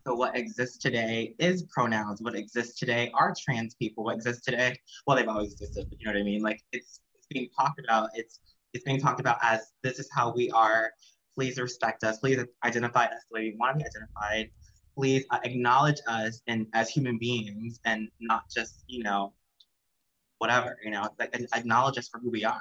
So what exists today is pronouns. What exists today are trans people. What exists today, well, they've always existed, but you know what I mean? Like it's it's being talked about. It's it's being talked about as this is how we are. Please respect us. Please identify us the way we want to be identified. Please uh, acknowledge us and as human beings and not just you know whatever you know like acknowledge us for who we are.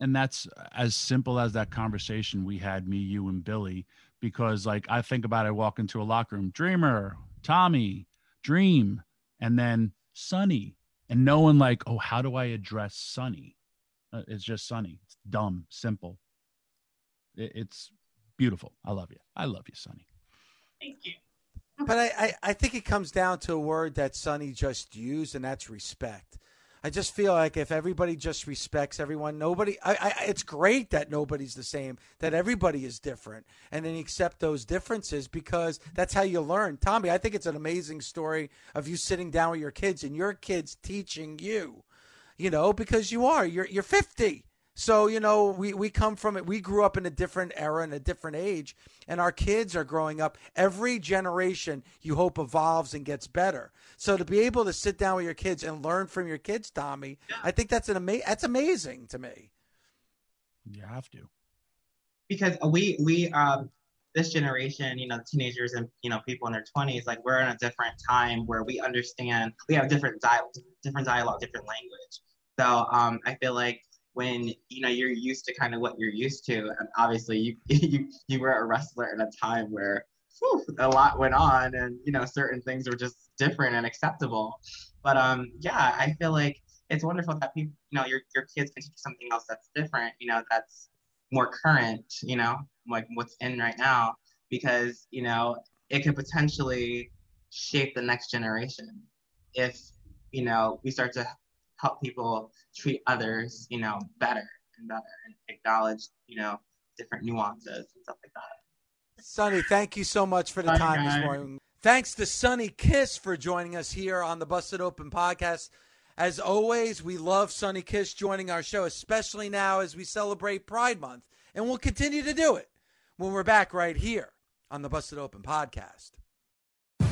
And that's as simple as that conversation we had me you and billy because like i think about it I walk into a locker room dreamer tommy dream and then sunny and no one like oh how do i address sunny? Uh, it's just sunny. It's dumb simple. It, it's beautiful. I love you. I love you sunny. Thank you but I, I, I think it comes down to a word that Sunny just used, and that's respect. I just feel like if everybody just respects everyone, nobody. I, I, it's great that nobody's the same, that everybody is different, and then accept those differences because that's how you learn. Tommy, I think it's an amazing story of you sitting down with your kids and your kids teaching you. You know, because you are you're you're fifty. So, you know, we, we come from it. We grew up in a different era and a different age, and our kids are growing up. Every generation, you hope, evolves and gets better. So, to be able to sit down with your kids and learn from your kids, Tommy, I think that's an ama- that's amazing to me. You have to. Because we, we, um, this generation, you know, teenagers and, you know, people in their 20s, like we're in a different time where we understand, we have different, dialogue, different dialogue, different language. So um, I feel like when you know you're used to kind of what you're used to and obviously you you, you were a wrestler in a time where whew, a lot went on and you know certain things were just different and acceptable. But um yeah i feel like it's wonderful that people you know your, your kids can teach something else that's different you know that's more current you know like what's in right now because you know it could potentially shape the next generation if you know we start to help people treat others, you know, better and better and acknowledge, you know, different nuances and stuff like that. Sunny, thank you so much for the Bye, time guys. this morning. Thanks to Sunny Kiss for joining us here on the Busted Open podcast. As always, we love Sunny Kiss joining our show, especially now as we celebrate Pride Month. And we'll continue to do it when we're back right here on the Busted Open podcast.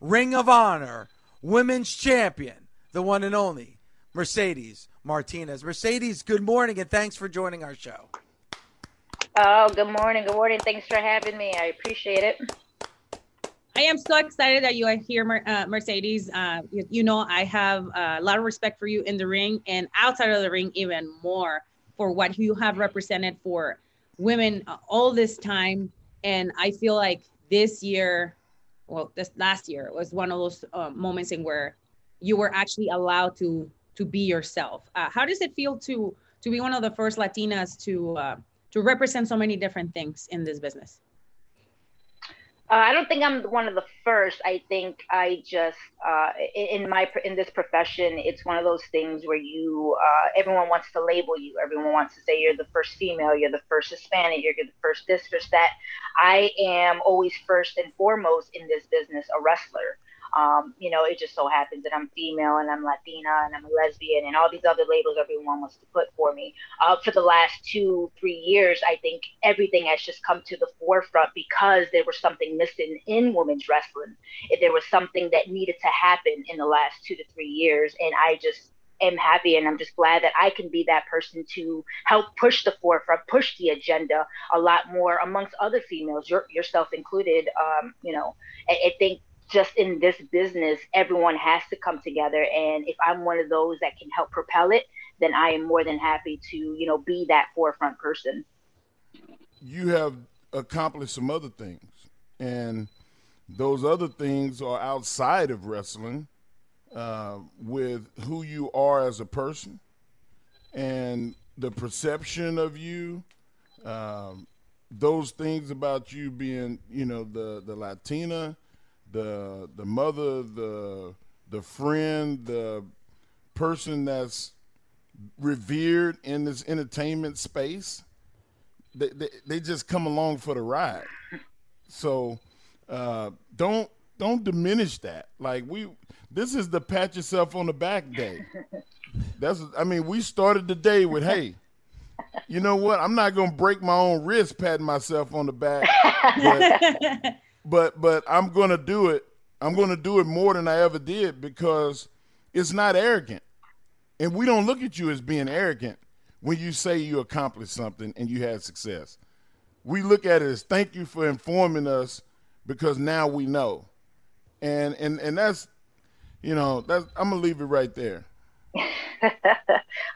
Ring of Honor Women's Champion, the one and only Mercedes Martinez. Mercedes, good morning and thanks for joining our show. Oh, good morning. Good morning. Thanks for having me. I appreciate it. I am so excited that you are here, Mer- uh, Mercedes. Uh, you, you know, I have uh, a lot of respect for you in the ring and outside of the ring, even more for what you have represented for women uh, all this time. And I feel like this year, well, this last year was one of those uh, moments in where you were actually allowed to to be yourself. Uh, how does it feel to to be one of the first Latinas to uh, to represent so many different things in this business? Uh, I don't think I'm one of the first. I think I just uh, in my in this profession, it's one of those things where you uh, everyone wants to label you. Everyone wants to say you're the first female, you're the first Hispanic, you're the first this, first that. I am always first and foremost in this business a wrestler. Um, you know, it just so happens that I'm female and I'm Latina and I'm a lesbian and all these other labels everyone wants to put for me. Uh, for the last two, three years, I think everything has just come to the forefront because there was something missing in women's wrestling. There was something that needed to happen in the last two to three years, and I just am happy and I'm just glad that I can be that person to help push the forefront, push the agenda a lot more amongst other females, your, yourself included. Um, you know, I, I think just in this business, everyone has to come together. And if I'm one of those that can help propel it, then I am more than happy to, you know, be that forefront person. You have accomplished some other things, and those other things are outside of wrestling uh, with who you are as a person and the perception of you. Um, those things about you being, you know, the the Latina, the the mother, the the friend, the person that's revered in this entertainment space. They, they, they just come along for the ride. So uh, don't don't diminish that. Like we, this is the pat yourself on the back day. That's I mean we started the day with hey, you know what? I'm not gonna break my own wrist patting myself on the back, but but, but I'm gonna do it. I'm gonna do it more than I ever did because it's not arrogant, and we don't look at you as being arrogant when you say you accomplished something and you had success. We look at it as thank you for informing us because now we know. And and and that's you know, that's I'm gonna leave it right there.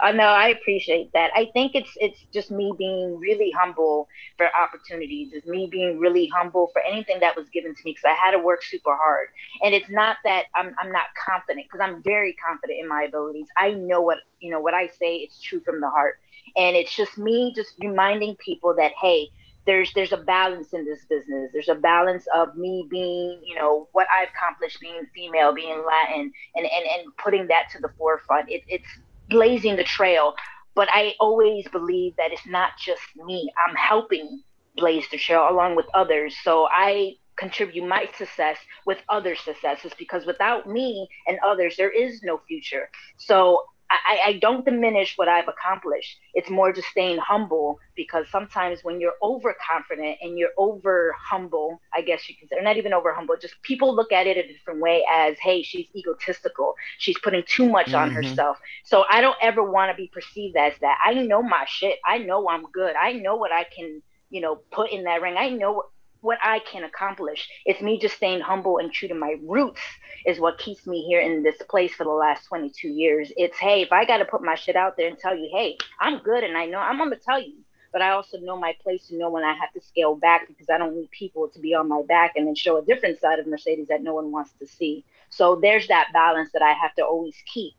Oh, I know I appreciate that. I think it's it's just me being really humble for opportunities. It's me being really humble for anything that was given to me because I had to work super hard. And it's not that I'm I'm not confident because I'm very confident in my abilities. I know what you know what I say. It's true from the heart. And it's just me just reminding people that hey, there's there's a balance in this business. There's a balance of me being, you know, what I've accomplished, being female, being Latin, and and, and putting that to the forefront. It, it's blazing the trail. But I always believe that it's not just me. I'm helping blaze the trail along with others. So I contribute my success with other successes because without me and others, there is no future. So I, I don't diminish what I've accomplished. It's more just staying humble because sometimes when you're overconfident and you're over humble, I guess you can say, or not even over humble, just people look at it a different way as, hey, she's egotistical. She's putting too much mm-hmm. on herself. So I don't ever want to be perceived as that. I know my shit. I know I'm good. I know what I can, you know, put in that ring. I know what I can accomplish. It's me just staying humble and true to my roots is what keeps me here in this place for the last 22 years. It's hey, if I got to put my shit out there and tell you, hey, I'm good and I know I'm gonna tell you. But I also know my place to know when I have to scale back because I don't need people to be on my back and then show a different side of Mercedes that no one wants to see. So there's that balance that I have to always keep.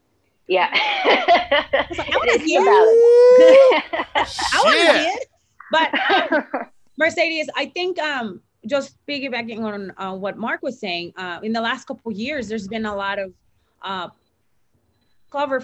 Yeah. I want to hear I want to hear it. But um, Mercedes, I think um, just piggybacking on uh, what Mark was saying, uh, in the last couple years, there's been a lot of uh, cover.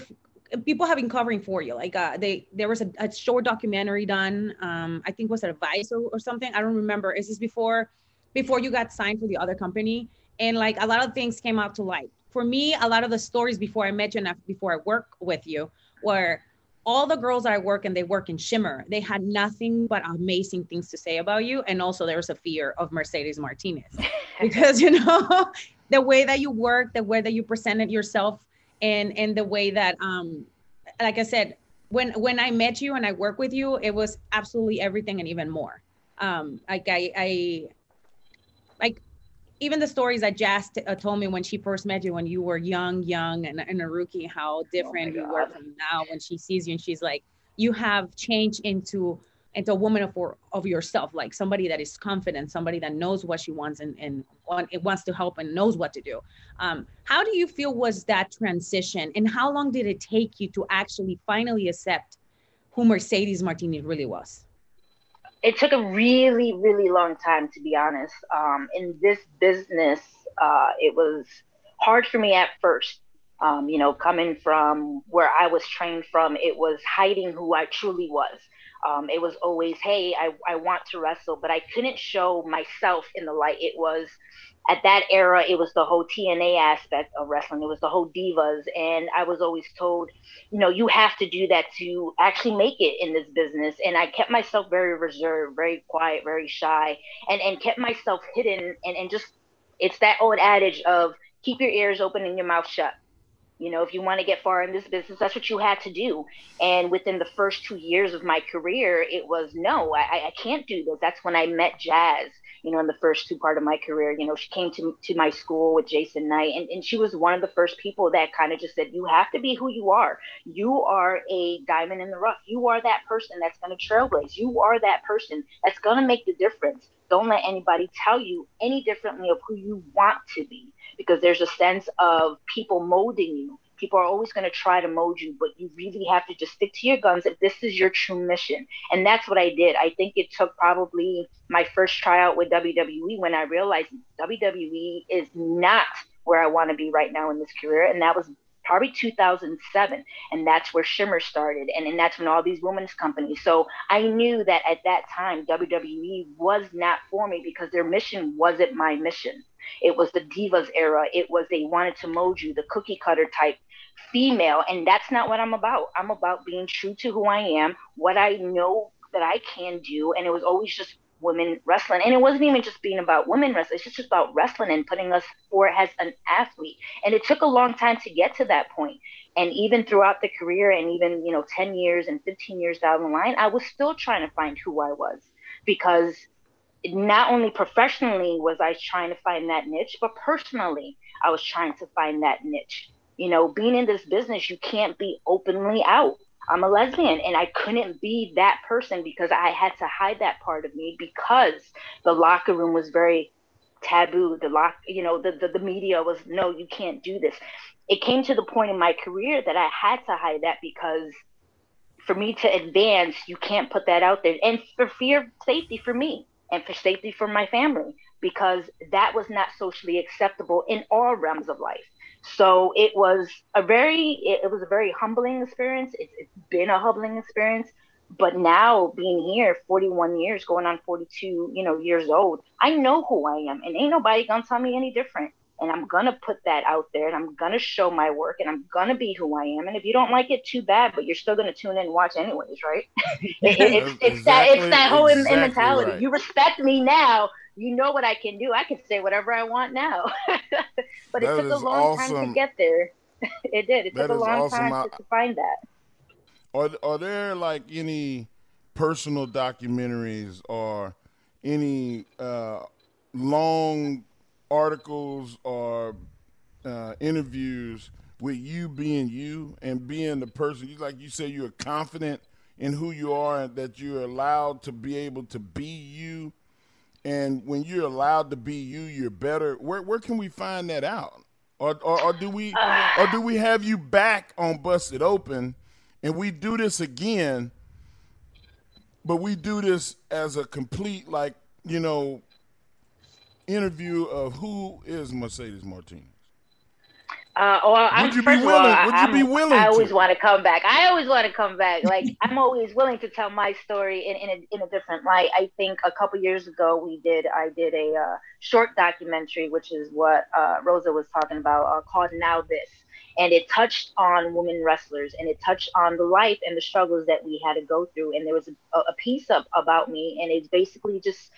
People have been covering for you. Like uh, they, there was a, a short documentary done. Um, I think was it a Vice or, or something. I don't remember. Is this before, before you got signed for the other company? And like a lot of things came out to light. For me, a lot of the stories before I met you and before I work with you were all the girls I work and they work in Shimmer, they had nothing but amazing things to say about you. And also there was a fear of Mercedes Martinez because, you know, the way that you work, the way that you presented yourself and, and the way that, um, like I said, when, when I met you and I work with you, it was absolutely everything and even more. Um, like I, I, like even the stories that Jazz t- uh, told me when she first met you, when you were young, young and, and a rookie, how oh different oh you were from now. When she sees you and she's like, you have changed into into a woman of of yourself, like somebody that is confident, somebody that knows what she wants and and want, it wants to help and knows what to do. Um, how do you feel was that transition, and how long did it take you to actually finally accept who Mercedes Martinez really was? It took a really, really long time to be honest. Um, in this business, uh, it was hard for me at first. Um, you know, coming from where I was trained from, it was hiding who I truly was. Um, it was always, hey, I, I want to wrestle, but I couldn't show myself in the light. It was, at that era, it was the whole TNA aspect of wrestling. It was the whole divas. And I was always told, you know, you have to do that to actually make it in this business. And I kept myself very reserved, very quiet, very shy, and, and kept myself hidden. And, and just, it's that old adage of keep your ears open and your mouth shut. You know, if you want to get far in this business, that's what you had to do. And within the first two years of my career, it was no, I, I can't do this. That's when I met Jazz, you know, in the first two part of my career. You know, she came to, to my school with Jason Knight, and, and she was one of the first people that kind of just said, You have to be who you are. You are a diamond in the rough. You are that person that's going to trailblaze. You are that person that's going to make the difference. Don't let anybody tell you any differently of who you want to be because there's a sense of people molding you. People are always going to try to mold you, but you really have to just stick to your guns if this is your true mission. And that's what I did. I think it took probably my first tryout with WWE when I realized WWE is not where I want to be right now in this career. And that was probably 2007 and that's where shimmer started and, and that's when all these women's companies so i knew that at that time wwe was not for me because their mission wasn't my mission it was the divas era. It was they wanted to mold you, the cookie cutter type female. And that's not what I'm about. I'm about being true to who I am, what I know that I can do. And it was always just women wrestling. And it wasn't even just being about women wrestling, it's just about wrestling and putting us forward as an athlete. And it took a long time to get to that point. And even throughout the career and even, you know, 10 years and 15 years down the line, I was still trying to find who I was because not only professionally was I trying to find that niche, but personally, I was trying to find that niche. You know, being in this business, you can't be openly out. I'm a lesbian and I couldn't be that person because I had to hide that part of me because the locker room was very taboo. The lock, you know, the, the, the media was, no, you can't do this. It came to the point in my career that I had to hide that because for me to advance, you can't put that out there. And for fear of safety for me, and for safety for my family because that was not socially acceptable in all realms of life. So it was a very it, it was a very humbling experience. It's, it's been a humbling experience, but now being here 41 years going on 42 you know years old i know who i am and ain't nobody gonna tell me any different and I'm gonna put that out there and I'm gonna show my work and I'm gonna be who I am. And if you don't like it, too bad, but you're still gonna tune in and watch anyways, right? it, it's, it's exactly, that it's that whole exactly mentality. Right. You respect me now, you know what I can do. I can say whatever I want now. but that it took a long awesome. time to get there. it did. It that took a long awesome. time to, to find that. Are are there like any personal documentaries or any uh, long articles or uh, interviews with you being you and being the person you like you say you're confident in who you are and that you're allowed to be able to be you and when you're allowed to be you you're better. Where where can we find that out? Or or, or do we uh. or do we have you back on busted open? And we do this again but we do this as a complete like you know interview of who is Mercedes Martinez? Uh, I'm, would you be willing? All, would you be willing? I always to? want to come back. I always want to come back. Like I'm always willing to tell my story in in a, in a different light. I think a couple years ago we did. I did a uh, short documentary, which is what uh, Rosa was talking about, uh, called "Now This," and it touched on women wrestlers and it touched on the life and the struggles that we had to go through. And there was a, a piece up about me, and it's basically just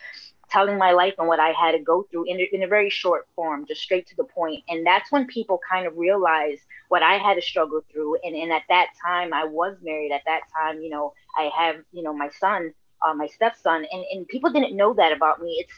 telling my life and what I had to go through in a, in a very short form, just straight to the point. And that's when people kind of realize what I had to struggle through. And, and at that time, I was married. At that time, you know, I have, you know, my son, uh, my stepson, and, and people didn't know that about me. It's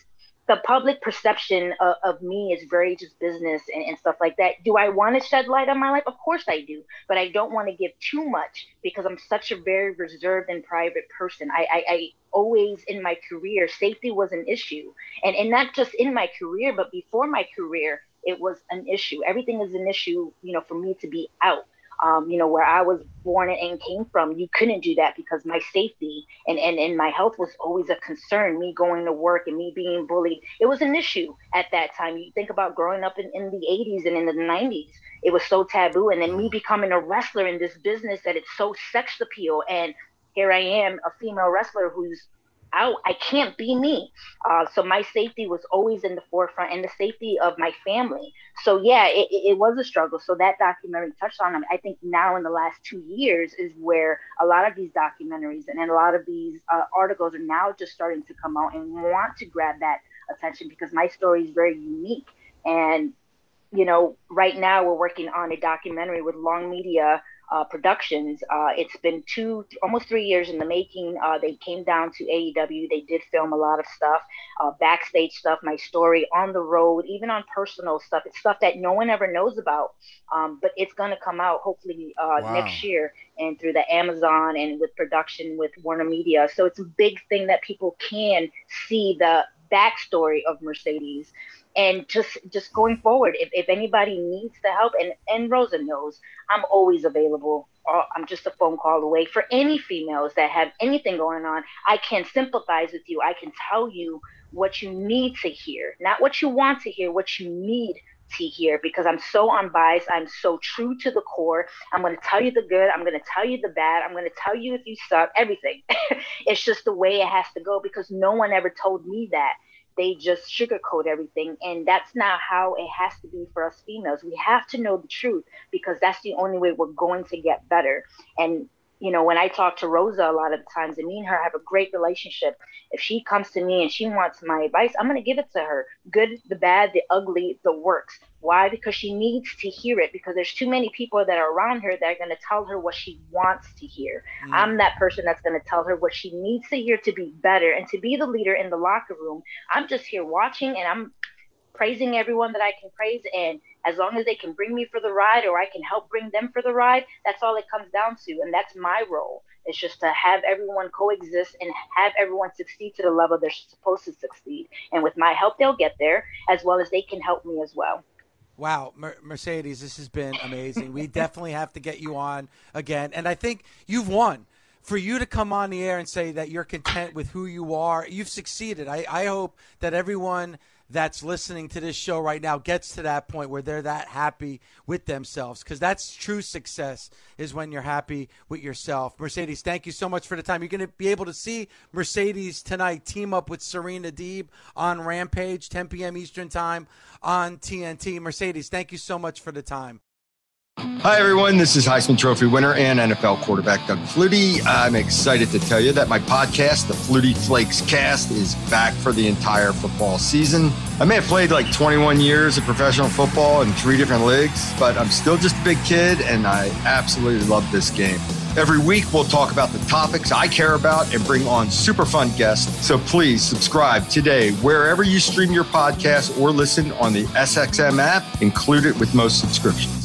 the public perception of, of, me is very just business and, and stuff like that. Do I want to shed light on my life? Of course I do, but I don't want to give too much because I'm such a very reserved and private person. I, I, I always in my career, safety was an issue, and and not just in my career, but before my career, it was an issue. Everything is an issue, you know, for me to be out um, you know, where I was born and came from, you couldn't do that because my safety and, and, and my health was always a concern. Me going to work and me being bullied, it was an issue at that time. You think about growing up in, in the 80s and in the 90s, it was so taboo. And then me becoming a wrestler in this business that it's so sex appeal. And here I am, a female wrestler who's I, I can't be me. Uh, so my safety was always in the forefront and the safety of my family. So yeah, it, it was a struggle. So that documentary touched on them. I think now in the last two years is where a lot of these documentaries and a lot of these uh, articles are now just starting to come out and want to grab that attention because my story is very unique. And you know, right now we're working on a documentary with Long Media uh, Productions. Uh, it's been two, almost three years in the making. Uh, they came down to AEW. They did film a lot of stuff, uh, backstage stuff, my story on the road, even on personal stuff. It's stuff that no one ever knows about, um, but it's going to come out hopefully uh, Wow. next year and through the Amazon and with production with Warner Media. So it's a big thing that people can see the backstory of Mercedes and just just going forward if, if anybody needs the help and and rosa knows i'm always available. Uh, i'm just a phone call away. For any females that have anything going on i can sympathize with you. I can tell you what you need to hear not what you want to hear what you need to hear because i'm so unbiased. I'm so true to the core. I'm going to tell you the good. I'm going to tell you the bad. I'm going to tell you if you suck everything. It's just the way it has to go because no one ever told me that they just sugarcoat everything and that's not how it has to be for us females. We have to know the truth because that's the only way we're going to get better. And you know when i talk to rosa a lot of the times and me and her have a great relationship if she comes to me and she wants my advice i'm going to give it to her. Good the bad the ugly the works. Why? Because she needs to hear it because there's too many people that are around her that are going to tell her what she wants to hear. Mm. i'm that person that's going to tell her what she needs to hear to be better and to be the leader in the locker room. I'm just here watching and i'm praising everyone that I can praise. And as long as they can bring me for the ride or I can help bring them for the ride, that's all it comes down to. And that's my role. It's just to have everyone coexist and have everyone succeed to the level they're supposed to succeed. And with my help, they'll get there as well as they can help me as well. Wow, Mer- Mercedes, this has been amazing. we definitely have to get you on again. And I think you've won. For you to come on the air and say that you're content with who you are, you've succeeded. I, I hope that everyone that's listening to this show right now gets to that point where they're that happy with themselves because that's true success is when you're happy with yourself. Mercedes, thank you so much for the time. You're going to be able to see Mercedes tonight team up with Serena Deeb on Rampage, 10 p.m. Eastern Time on TNT. Mercedes, thank you so much for the time. Hi, everyone. This is Heisman Trophy winner and NFL quarterback Doug Flutie. I'm excited to tell you that my podcast, the Flutie Flakes Cast, is back for the entire football season. I may have played like 21 years of professional football in three different leagues, but I'm still just a big kid and I absolutely love this game. Every week, we'll talk about the topics I care about and bring on super fun guests. So please subscribe today wherever you stream your podcast or listen on the SXM app, included with most subscriptions.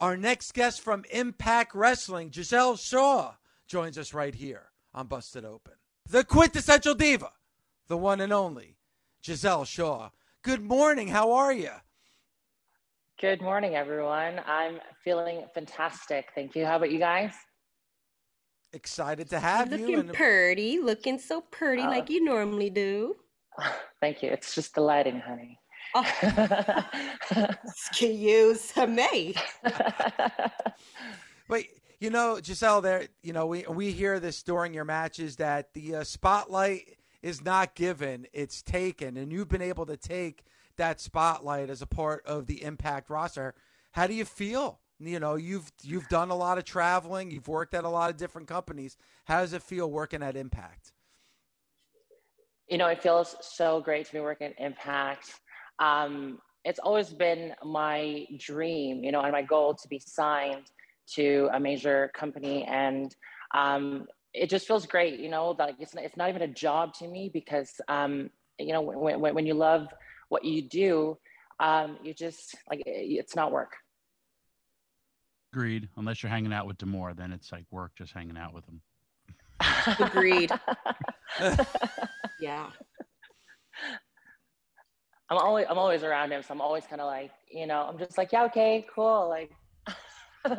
Our next guest from Impact Wrestling, Giselle Shaw, joins us right here on Busted Open. The quintessential diva, the one and only Giselle Shaw. Good morning. How are you? Good morning, everyone. I'm feeling fantastic. Thank you. How about you guys? Excited to have you. looking and- pretty, looking so pretty Oh. like you normally do. Thank you. It's just the lighting, honey. Excuse me. But you know, Giselle, there, you know, we we hear this during your matches that the uh, spotlight is not given; it's taken, and you've been able to take that spotlight as a part of the Impact roster. How do you feel? You know, you've you've done a lot of traveling, you've worked at a lot of different companies. How does it feel working at Impact? You know, it feels so great to be working at Impact. Um, it's always been my dream, you know, and my goal to be signed to a major company. And um, it just feels great, you know, like it's not, it's not even a job to me because, um, you know, when, when, when you love what you do, um, you just like, it- it's not work. Agreed. Unless you're hanging out with Demore, then it's like work just hanging out with him. Agreed. yeah. I'm always I'm always around him, so I'm always kind of like, you know, I'm just like, yeah, okay, cool, like,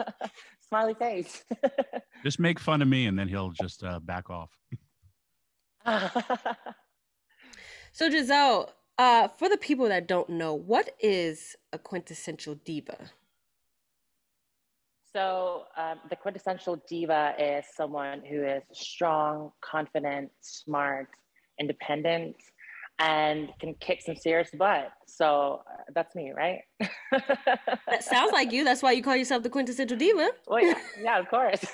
smiley face. Just make fun of me, and then he'll just uh, back off. So Giselle, Uh, for the people that don't know, what is a quintessential diva? So, um, the quintessential diva is someone who is strong, confident, smart, independent, and can kick some serious butt. So, uh, that's me, right? That sounds like you. That's why you call yourself the quintessential diva. Well, yeah, yeah, of course.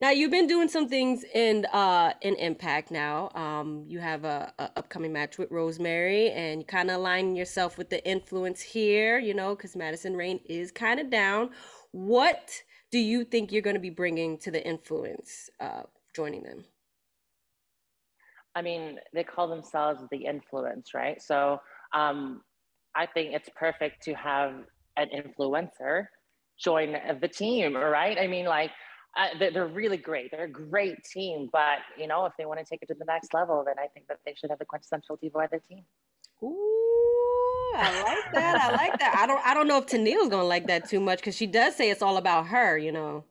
Now you've been doing some things in uh in Impact now. Um, you have a, a upcoming match with Rosemary, and you kind of aligning yourself with the influence here. You know, because Madison Rayne is kind of down. What do you think you're going to be bringing to the influence? Uh, joining them. I mean, they call themselves the influence, right? So um, I think it's perfect to have an influencer join the team, right? I mean, like, uh, they're, really great. They're a great team, but you know, if they want to take it to the next level, then I think that they should have the quintessential diva of their team. Ooh, I like that. I like that. I don't. I don't know if Tenille's gonna like that too much because she does say it's all about her. You know.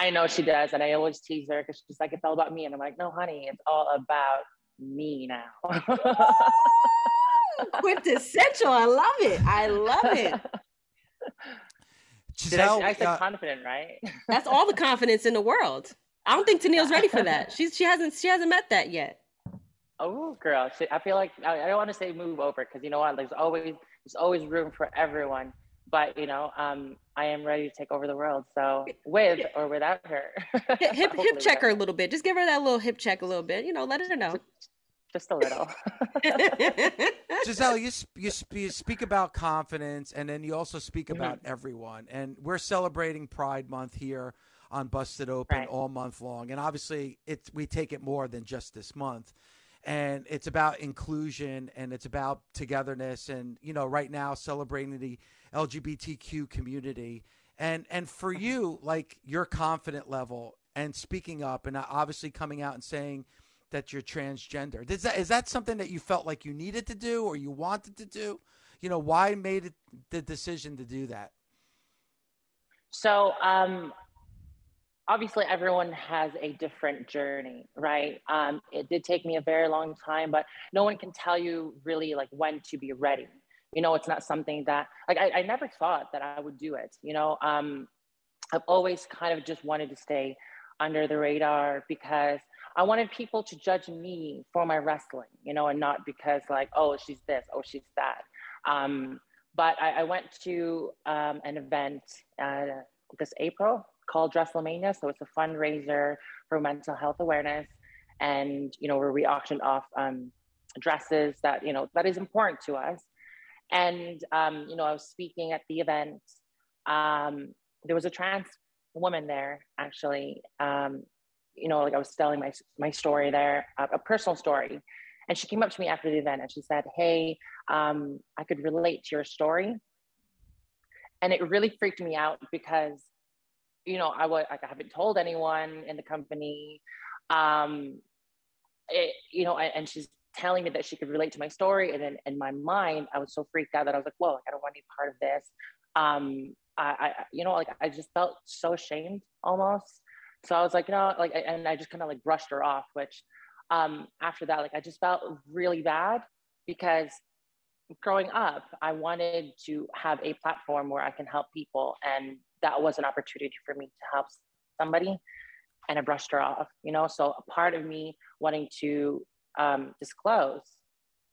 I know she does, and I always tease her because she's like, "It's all about me," and I'm like, "No, honey, it's all about me now." Quintessential. I love it. I love it. Did I, I said uh, confident, right? That's all the confidence in the world. I don't think Tenille's ready for that. She's she hasn't she hasn't met that yet. Oh, girl, she, I feel like I, I don't want to say move over because you know what? There's always there's always room for everyone. But you know, um, I am ready to take over the world. So with or without her, Hip hip, check her a little bit. Just give her that little hip check a little bit. You know, let her know. just a little. Gisele, you, sp- you, sp- you speak about confidence, and then you also speak Mm-hmm. about everyone. And we're celebrating Pride Month here on Busted Open Right. all month long. And obviously, it's we take it more than just this month. And it's about inclusion, and it's about togetherness, and you know, right now celebrating the LGBTQ community. And and for you, like your confident level and speaking up, and obviously coming out and saying that you're transgender. Is that is that something that you felt like you needed to do or you wanted to do? You know, why made it the decision to do that? So, um, obviously, everyone has a different journey, right? Um, it did take me a very long time, but no one can tell you really like when to be ready. You know, it's not something that like I, I never thought that I would do it. You know, um, I've always kind of just wanted to stay under the radar because I wanted people to judge me for my wrestling, you know, and not because like, oh, she's this, oh, she's that. Um, but I, I went to um, an event uh, this April called Dresselmania. So it's a fundraiser for mental health awareness. And, you know, where we auctioned off um, dresses that, you know, that is important to us. And, um, you know, I was speaking at the event. Um, there was a trans woman there, actually. Um, you know, like I was telling my, my story there, a, a personal story. And she came up to me after the event and she said, Hey, um, I could relate to your story. And it really freaked me out because, you know, I I haven't told anyone in the company. Um, it, you know, and she's telling me that she could relate to my story. And then in my mind, I was so freaked out that I was like, whoa, like, I don't want to be part of this. Um, I, I, you know, like I just felt so ashamed almost. So I was like, you know, like, and I just kind of like brushed her off, which um, after that, like I just felt really bad because growing up, I wanted to have a platform where I can help people. And that was an opportunity for me to help somebody. And I brushed her off, you know? So a part of me wanting to um, disclose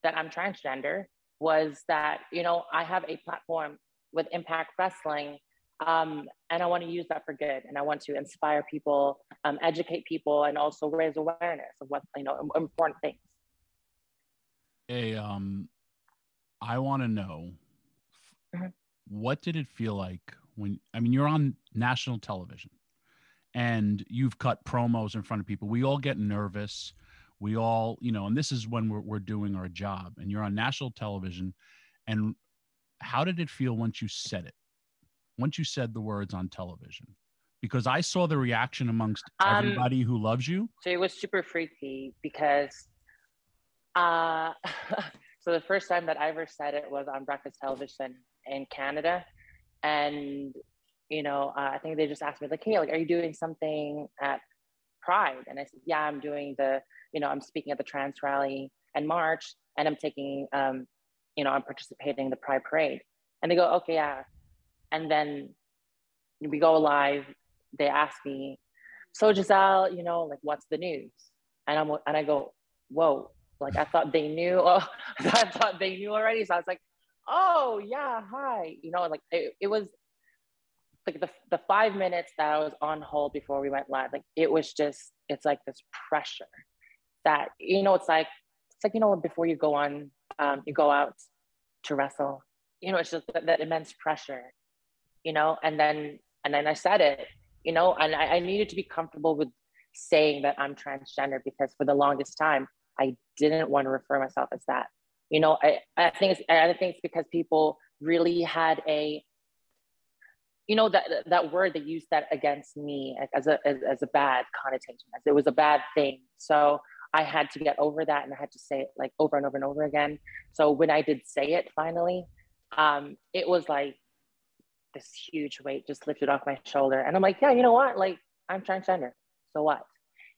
that I'm transgender was that, you know, I have a platform with Impact Wrestling um, and I want to use that for good. And I want to inspire people, um, educate people, and also raise awareness of what you know important things. Hey, um, I want to know Mhm. what did it feel like when I mean you're on national television and you've cut promos in front of people. We all get nervous. We all, you know, and this is when we're we're doing our job and you're on national television and how did it feel once you said it? Once you said the words on television? Because I saw the reaction amongst Um, everybody who loves you. So it was super freaky because, uh, so the first time that I ever said it was on breakfast television in Canada, and you know, uh, I think they just asked me like, "Hey, like, are you doing something at Pride?" And I said, "Yeah, I'm doing the you know, I'm speaking at the trans rally and march, and I'm taking, um, you know, I'm participating in the Pride Parade. And they go, okay, yeah. And then we go live. They ask me, so Gisele, you know, like, what's the news? And I'm and I go, whoa, like I thought they knew. Oh, I thought they knew already. So I was like, oh yeah, hi. You know, like it, it was like the, the five minutes that I was on hold before we went live, like it was just, it's like this pressure that, you know, it's like, it's like, you know, before you go on, um, you go out to wrestle, you know, it's just that, that immense pressure, you know, and then, and then I said it, you know, and I, I needed to be comfortable with saying that I'm transgender because for the longest time, I didn't want to refer myself as that. You know, I, I think it's, I think it's because people really had a you know that that word they used that against me as a as, as, a bad connotation as it was a bad thing so i had to get over that and i had to say it like over and over and over again. So when i did say it finally um it was like this huge weight just lifted off my shoulder. And i'm like yeah you know what? Like i'm transgender. So what?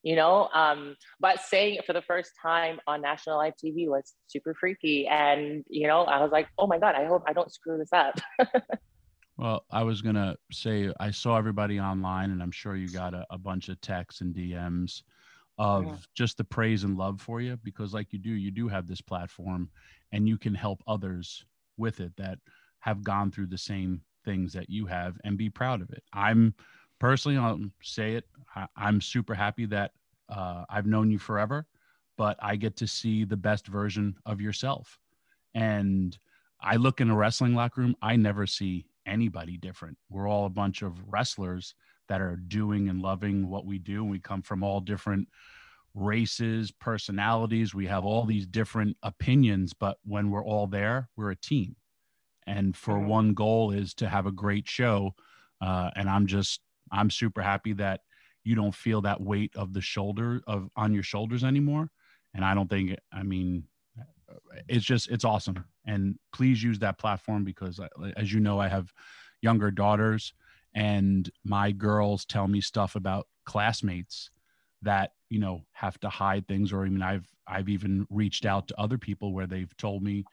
You know um but saying it for the first time on national live tv was super freaky. And you know i was like oh my god i hope i don't screw this up. Well, I was gonna say I saw everybody online, and I'm sure you got a, a bunch of texts and DMs of yeah. just the praise and love for you because, like you do, you do have this platform, and you can help others with it that have gone through the same things that you have, and be proud of it. I'm personally, I'll say it, I, am super happy that uh, I've known you forever, but I get to see the best version of yourself, and I look in a wrestling locker room, I never see anybody different. We're all a bunch of wrestlers that are doing and loving what we do. We come from all different races, personalities. We have all these different opinions, but when we're all there, we're a team. And for one goal is to have a great show. Uh, and I'm just, I'm super happy that you don't feel that weight of the shoulder of on your shoulders anymore. And I don't think, I mean, it's just it's awesome and please use that platform because as you know i have younger daughters and my girls tell me stuff about classmates that you know have to hide things or even i've i've even reached out to other people where they've told me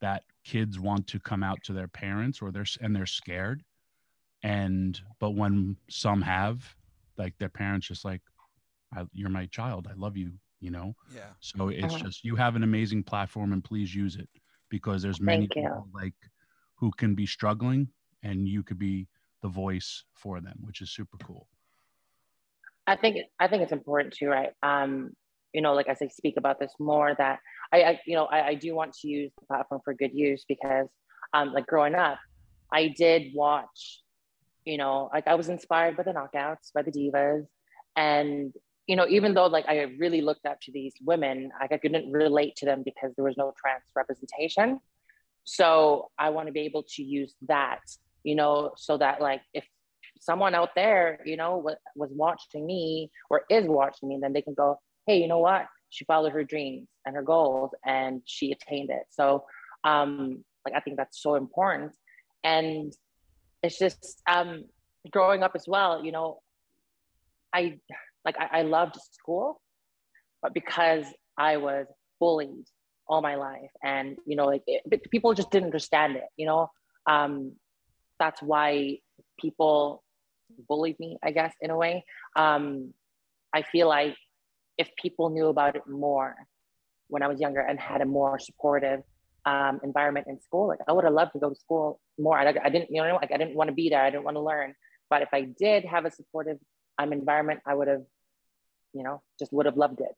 that kids want to come out to their parents or they're and they're scared. And but when some have like their parents just like you're my child i love you you know? Yeah. So it's uh-huh. just you have an amazing platform and please use it because there's many people like who can be struggling and you could be the voice for them which is super cool. I think i think it's important too right? Um you know like as i speak about this more that i, I you know I, I do want to use the platform for good use because um like growing up i did watch you know like i was inspired by the knockouts by the divas. And you know, even though like I really looked up to these women, like I couldn't relate to them because there was no trans representation. So I want to be able to use that, you know, so that like if someone out there, you know, was, was watching me or is watching me, then they can go, hey, you know what? She followed her dreams and her goals and she attained it. So um like I think that's so important. And it's just um growing up as well, you know, I like I, I loved school, but because I was bullied all my life, and you know, like it, people just didn't understand it. You know, um, that's why people bullied me, I guess, in a way. Um, I feel like if people knew about it more when I was younger and had a more supportive um, environment in school, like I would have loved to go to school more. I, I didn't, you know, like I didn't want to be there. I didn't want to learn. But if I did have a supportive um, environment, I would have you know, just would have loved it.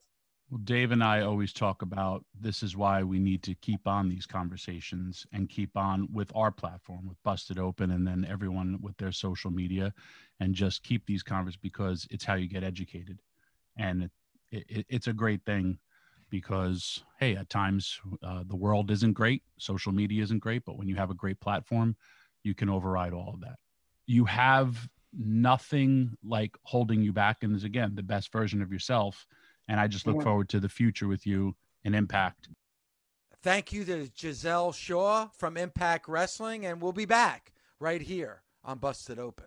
Well, Dave and I always talk about this is why we need to keep on these conversations and keep on with our platform with Busted Open and then everyone with their social media and just keep these conversations because it's how you get educated. And it, it, it's a great thing because, hey, at times uh, the world isn't great, social media isn't great, but when you have a great platform, you can override all of that. You have nothing like holding you back and is again the best version of yourself and i just look yeah. forward to the future with you and impact thank you to gisele shaw from impact wrestling and we'll be back right here on busted open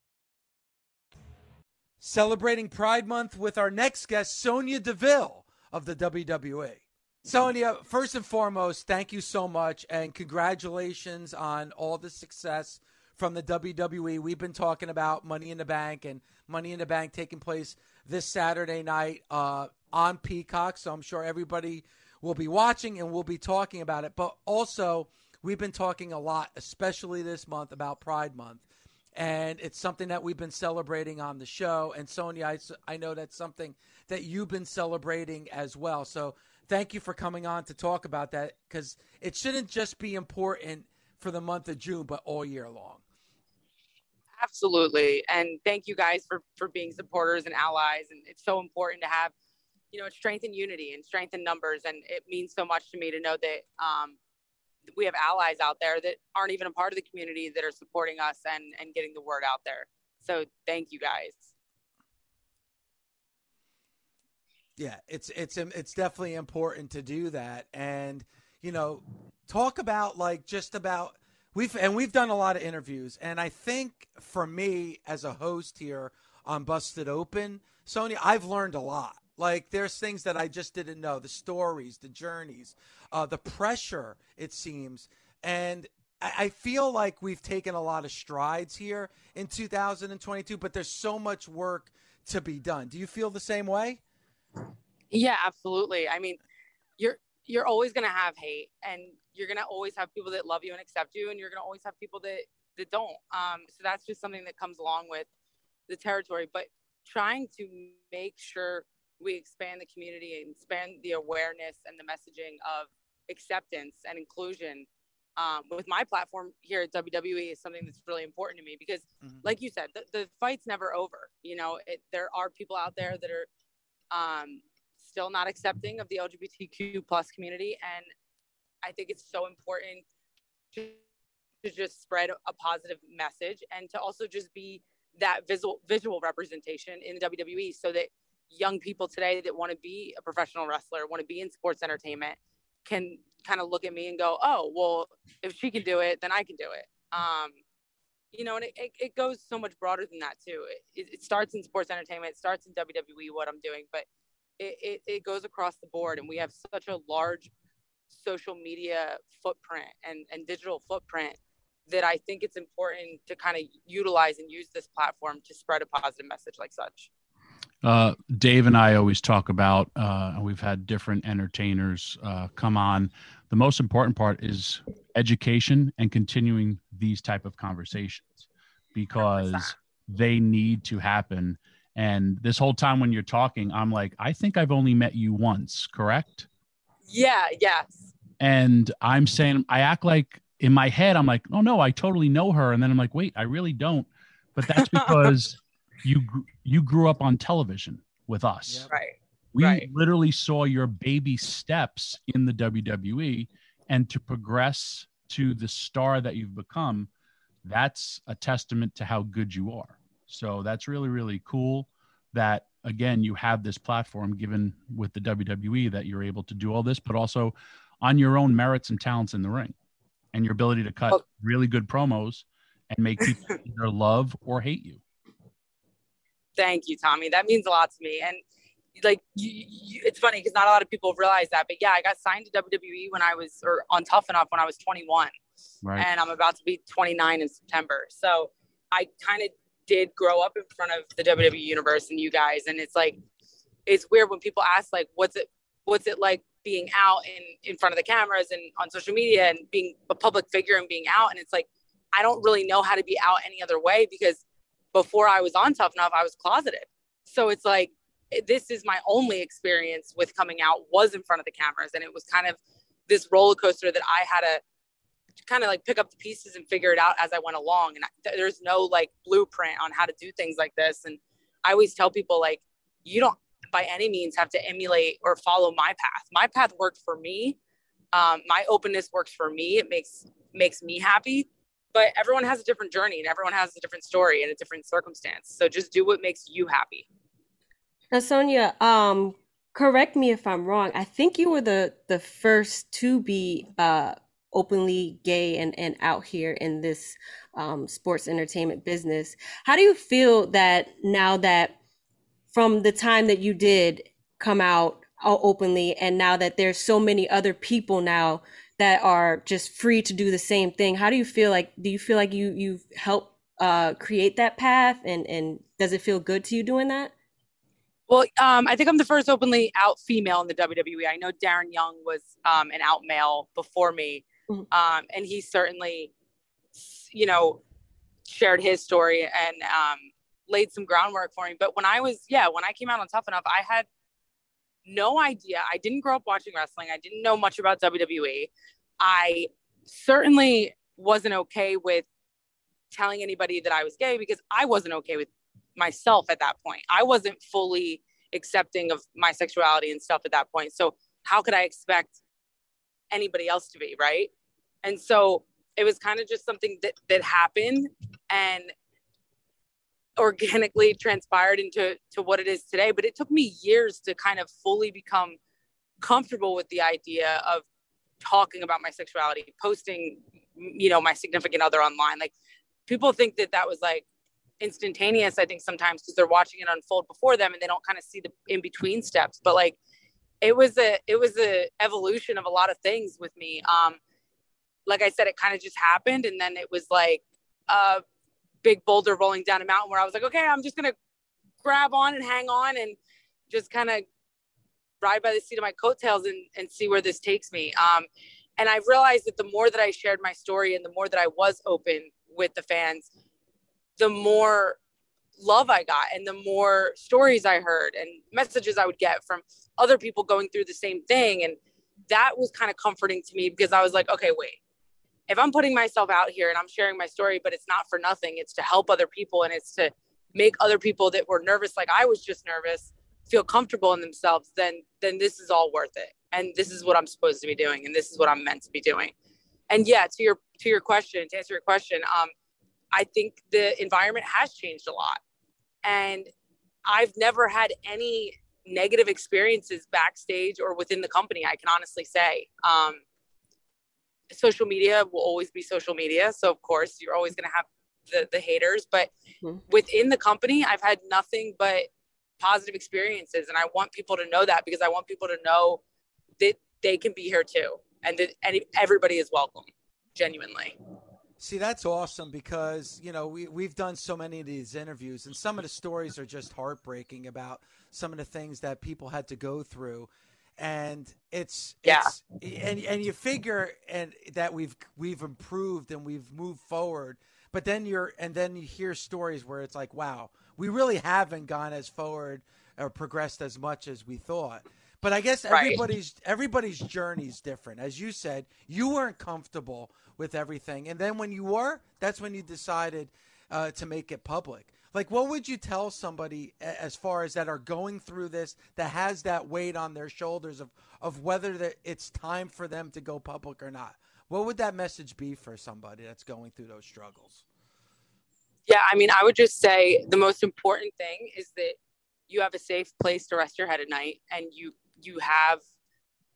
Celebrating Pride Month with our next guest, Sonya Deville of the WWE. Sonya, first and foremost, thank you so much and congratulations on all the success from the WWE. We've been talking about Money in the Bank and Money in the Bank taking place this Saturday night uh, on Peacock. So I'm sure everybody will be watching and we'll be talking about it. But also, we've been talking a lot, especially this month, about Pride Month. And it's something that we've been celebrating on the show. And Sonya, I, I know that's something that you've been celebrating as well. So thank you for coming on to talk about that because it shouldn't just be important for the month of June, but all year long. Absolutely. And thank you guys for, for being supporters and allies. And it's so important to have, you know, strength and unity and strength in numbers. And it means so much to me to know that um, we have allies out there that aren't even a part of the community that are supporting us and, and getting the word out there. So thank you guys. Yeah, it's it's it's definitely important to do that, and you know, talk about like just about we've and we've done a lot of interviews, and I think for me as a host here on Busted Open, Sonya, I've learned a lot. Like there's things that I just didn't know, the stories, the journeys, uh, the pressure. It seems, and I, I feel like we've taken a lot of strides here in 2022, but there's so much work to be done. Do you feel the same way? Yeah, absolutely. I mean, you're you're always gonna have hate, and you're gonna always have people that love you and accept you, and you're gonna always have people that that don't. Um, so that's just something that comes along with the territory. But trying to make sure we expand the community and expand the awareness and the messaging of acceptance and inclusion um, with my platform here at WWE is something that's really important to me because, mm-hmm. like you said, the, the fight's never over. You know, it, there are people out there that are um, still not accepting of the LGBTQ plus community. And I think it's so important to, to just spread a positive message and to also just be that visual visual representation in the WWE so that young people today that want to be a professional wrestler, want to be in sports entertainment, can kind of look at me and go, oh, well, if she can do it, then I can do it. Um, you know, and it, it, it, goes so much broader than that too. It, it, starts in sports entertainment, it starts in WWE, what I'm doing, but it, it, it goes across the board. And we have such a large social media footprint and, and digital footprint that I think it's important to kind of utilize and use this platform to spread a positive message like such. Uh, Dave and I always talk about, uh, we've had different entertainers uh, come on. The most important part is education and continuing these type of conversations because they need to happen. And this whole time when you're talking, I'm like, I think I've only met you once, correct? Yeah, yes. And I'm saying, I act like in my head, I'm like, oh no, I totally know her. And then I'm like, wait, I really don't. But that's because you you grew up on television with us. Right. We right. literally saw your baby steps in the WWE and to progress to the star that you've become, that's a testament to how good you are. So that's really really cool that again you have this platform given with the WWE that you're able to do all this but also on your own merits and talents in the ring and your ability to cut oh. really good promos and make people either love or hate you. Thank you, Tommy. That means a lot to me. And like, you, you, it's funny because not a lot of people realize that. But yeah, I got signed to WWE when I was, or on Tough Enough when I was 21. Right. And I'm about to be 29 in September. So I kind of did grow up in front of the WWE universe and you guys, and it's like it's weird when people ask like, "What's it? What's it like being out in in front of the cameras and on social media and being a public figure and being out?" And it's like I don't really know how to be out any other way because before I was on Tough Enough, I was closeted. So it's like this is my only experience with coming out was in front of the cameras, and it was kind of this roller coaster that I had to kind of like pick up the pieces and figure it out as I went along. And I, there's no like blueprint on how to do things like this. And I always tell people like, you don't by any means have to emulate or follow my path. My path worked for me. Um, my openness works for me. It makes makes me happy. But everyone has a different journey and everyone has a different story and a different circumstance. So just do what makes you happy. Now, Sonya, um, correct me if I'm wrong. I think you were the the first to be uh, openly gay and, and out here in this um, sports entertainment business. How do you feel that now that from the time that you did come out openly and now that there's so many other people now that are just free to do the same thing how do you feel like do you feel like you you've helped uh, create that path and and does it feel good to you doing that well, um, I think I'm the first openly out female in the WWE. I know Darren Young was um, an out male before me, Mm-hmm. Um, and he certainly, you know, shared his story and um, laid some groundwork for me. But when I was, yeah, when I came out on Tough Enough, I had no idea. I didn't grow up watching wrestling. I didn't know much about WWE. I certainly wasn't okay with telling anybody that I was gay because I wasn't okay with myself at that point. I wasn't fully accepting of my sexuality and stuff at that point. So how could I expect anybody else to be, right? And so it was kind of just something that, that happened and organically transpired into to what it is today. But it took me years to kind of fully become comfortable with the idea of talking about my sexuality, posting, you know, my significant other online. Like people think that that was like instantaneous. I think sometimes because they're watching it unfold before them and they don't kind of see the in between steps. But like it was a it was a evolution of a lot of things with me. Um, like I said, it kind of just happened. And then it was like a big boulder rolling down a mountain where I was like, okay, I'm just to grab on and hang on and just kind of ride by the seat of my coattails and, and see where this takes me. Um, and I've realized that the more that I shared my story and the more that I was open with the fans, the more love I got and the more stories I heard and messages I would get from other people going through the same thing. And that was kind of comforting to me because I was like, okay, wait, if I'm putting myself out here and I'm sharing my story, but it's not for nothing, it's to help other people and it's to make other people that were nervous, like I was just nervous, feel comfortable in themselves, then then this is all worth it. And this is what I'm supposed to be doing, and this is what I'm meant to be doing. And yeah, to your to your question, to answer your question, um, I think the environment has changed a lot, and I've never had any negative experiences backstage or within the company. I can honestly say. Um, social media will always be social media. So of course you're always going to have the, the haters, but mm-hmm. within the company, I've had nothing but positive experiences. And I want people to know that because I want people to know that they can be here too. And that any, everybody is welcome genuinely. See, that's awesome because, you know, we, we've done so many of these interviews and some of the stories are just heartbreaking about some of the things that people had to go through and it's yeah. it's, and and you figure and that we've we've improved and we've moved forward but then you're and then you hear stories where it's like wow we really haven't gone as forward or progressed as much as we thought. But i guess everybody's right. everybody's journey is different. As you said you weren't comfortable with everything. And then when you were that's when you decided uh, to make it public like, what would you tell somebody as far as that are going through this that has that weight on their shoulders of of whether that it's time for them to go public or not? What would that message be for somebody that's going through those struggles? Yeah, I mean, I would just say the most important thing is that you have a safe place to rest your head at night, and you you have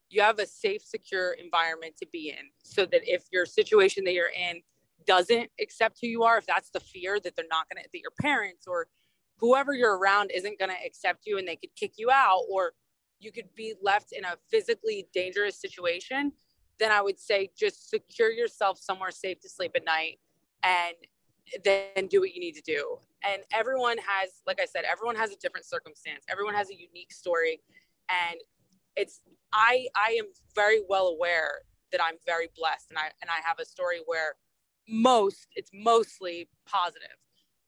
you have a safe, secure environment to be in, so that if your situation that you're in doesn't accept who you are, if that's the fear that they're not going to, that your parents or whoever you're around isn't going to accept you and they could kick you out, or you could be left in a physically dangerous situation, then I would say just secure yourself somewhere safe to sleep at night and then do what you need to do. And everyone has, like I said, everyone has a different circumstance. Everyone has a unique story. And it's I I am very well aware that I'm very blessed and I and I have a story where most it's mostly positive.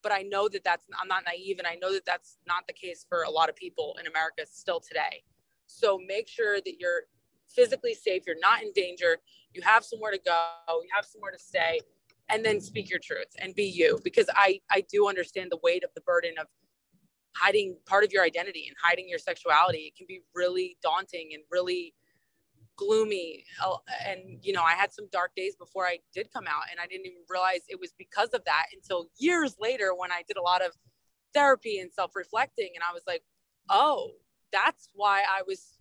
But I know that that's I'm not naive and I know that that's not the case for a lot of people in America still today. So make sure that you're physically safe, you're not in danger, you have somewhere to go, you have somewhere to stay and then speak your truth and be you because i i do understand the weight of the burden of hiding part of your identity and hiding your sexuality it can be really daunting and really gloomy uh, and you know i had some dark days before i did come out and i didn't even realize it was because of that until years later when i did a lot of therapy and self-reflecting and i was like oh that's why i was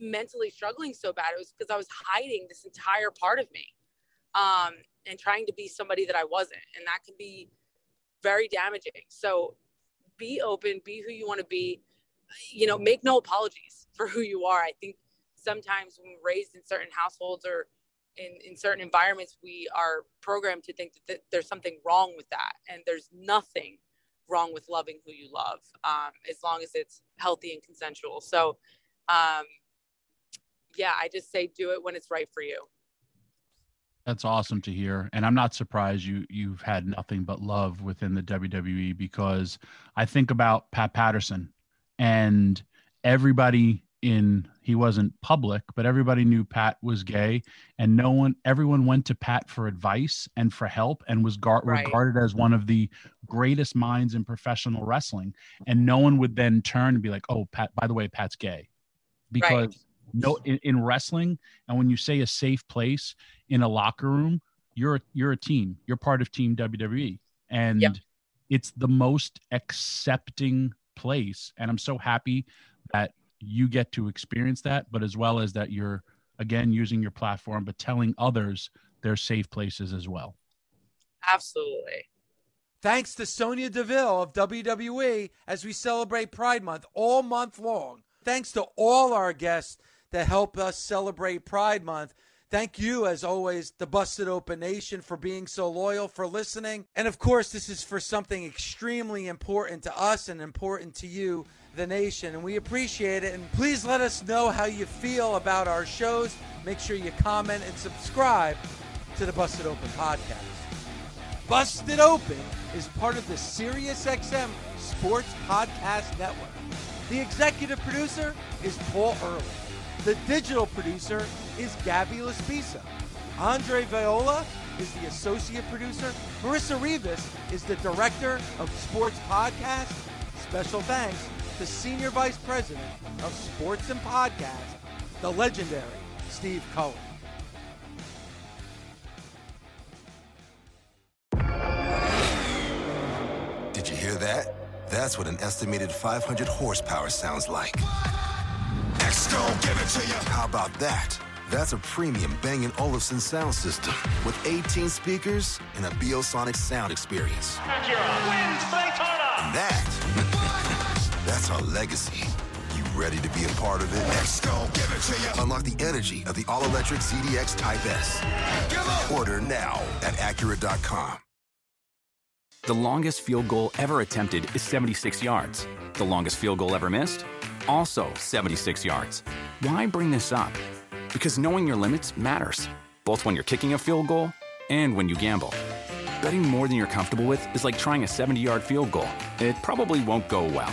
mentally struggling so bad it was because i was hiding this entire part of me um, and trying to be somebody that I wasn't. And that can be very damaging. So be open, be who you want to be. You know, make no apologies for who you are. I think sometimes when we're raised in certain households or in, in certain environments, we are programmed to think that th- there's something wrong with that. And there's nothing wrong with loving who you love um, as long as it's healthy and consensual. So, um, yeah, I just say do it when it's right for you. That's awesome to hear, and I'm not surprised you you've had nothing but love within the WWE because I think about Pat Patterson, and everybody in he wasn't public, but everybody knew Pat was gay, and no one, everyone went to Pat for advice and for help, and was gar- Right. regarded as one of the greatest minds in professional wrestling, and no one would then turn and be like, "Oh, Pat, by the way, Pat's gay," because no in, in wrestling and when you say a safe place in a locker room you're you're a team. You're part of team wwe and it's the most accepting place. And i'm so happy you get to experience that but as well as that you're again using your platform but telling others they're safe places as well Absolutely. Thanks to Sonya Deville of WWE as we celebrate Pride Month all month long. Thanks to all our guests that help us celebrate Pride Month. Thank you, as always, the Busted Open Nation, for being so loyal, for listening. And of course, this is for something extremely important to us and important to you, the nation. And we appreciate it. And please let us know how you feel about our shows. Make sure you comment and subscribe to the Busted Open podcast. Busted Open is part of the SiriusXM Sports Podcast Network. The executive producer is Paul Early. The digital producer is Gabby Laspisa. Andre Viola is the associate producer. Marissa Rivas is the director of Sports Podcast. Special thanks to Senior Vice President of Sports and Podcast, the legendary Steve Cohen. Did you hear that? That's what an estimated 500 horsepower sounds like. X gon' give it to you. How about that? That's a premium Bang & Olufsen sound system with 18 speakers and a Biosonic sound experience. And that, that's our legacy. You ready to be a part of it? X gon' give it to you. Unlock the energy of the all-electric ZDX Type S. Order now at Acura.com. The longest field goal ever attempted is 76 yards. The longest field goal ever missed? Also 76 yards. Why bring this up? Because knowing your limits matters, both when you're kicking a field goal and when you gamble. Betting more than you're comfortable with is like trying a 70 yard field goal, it probably won't go well.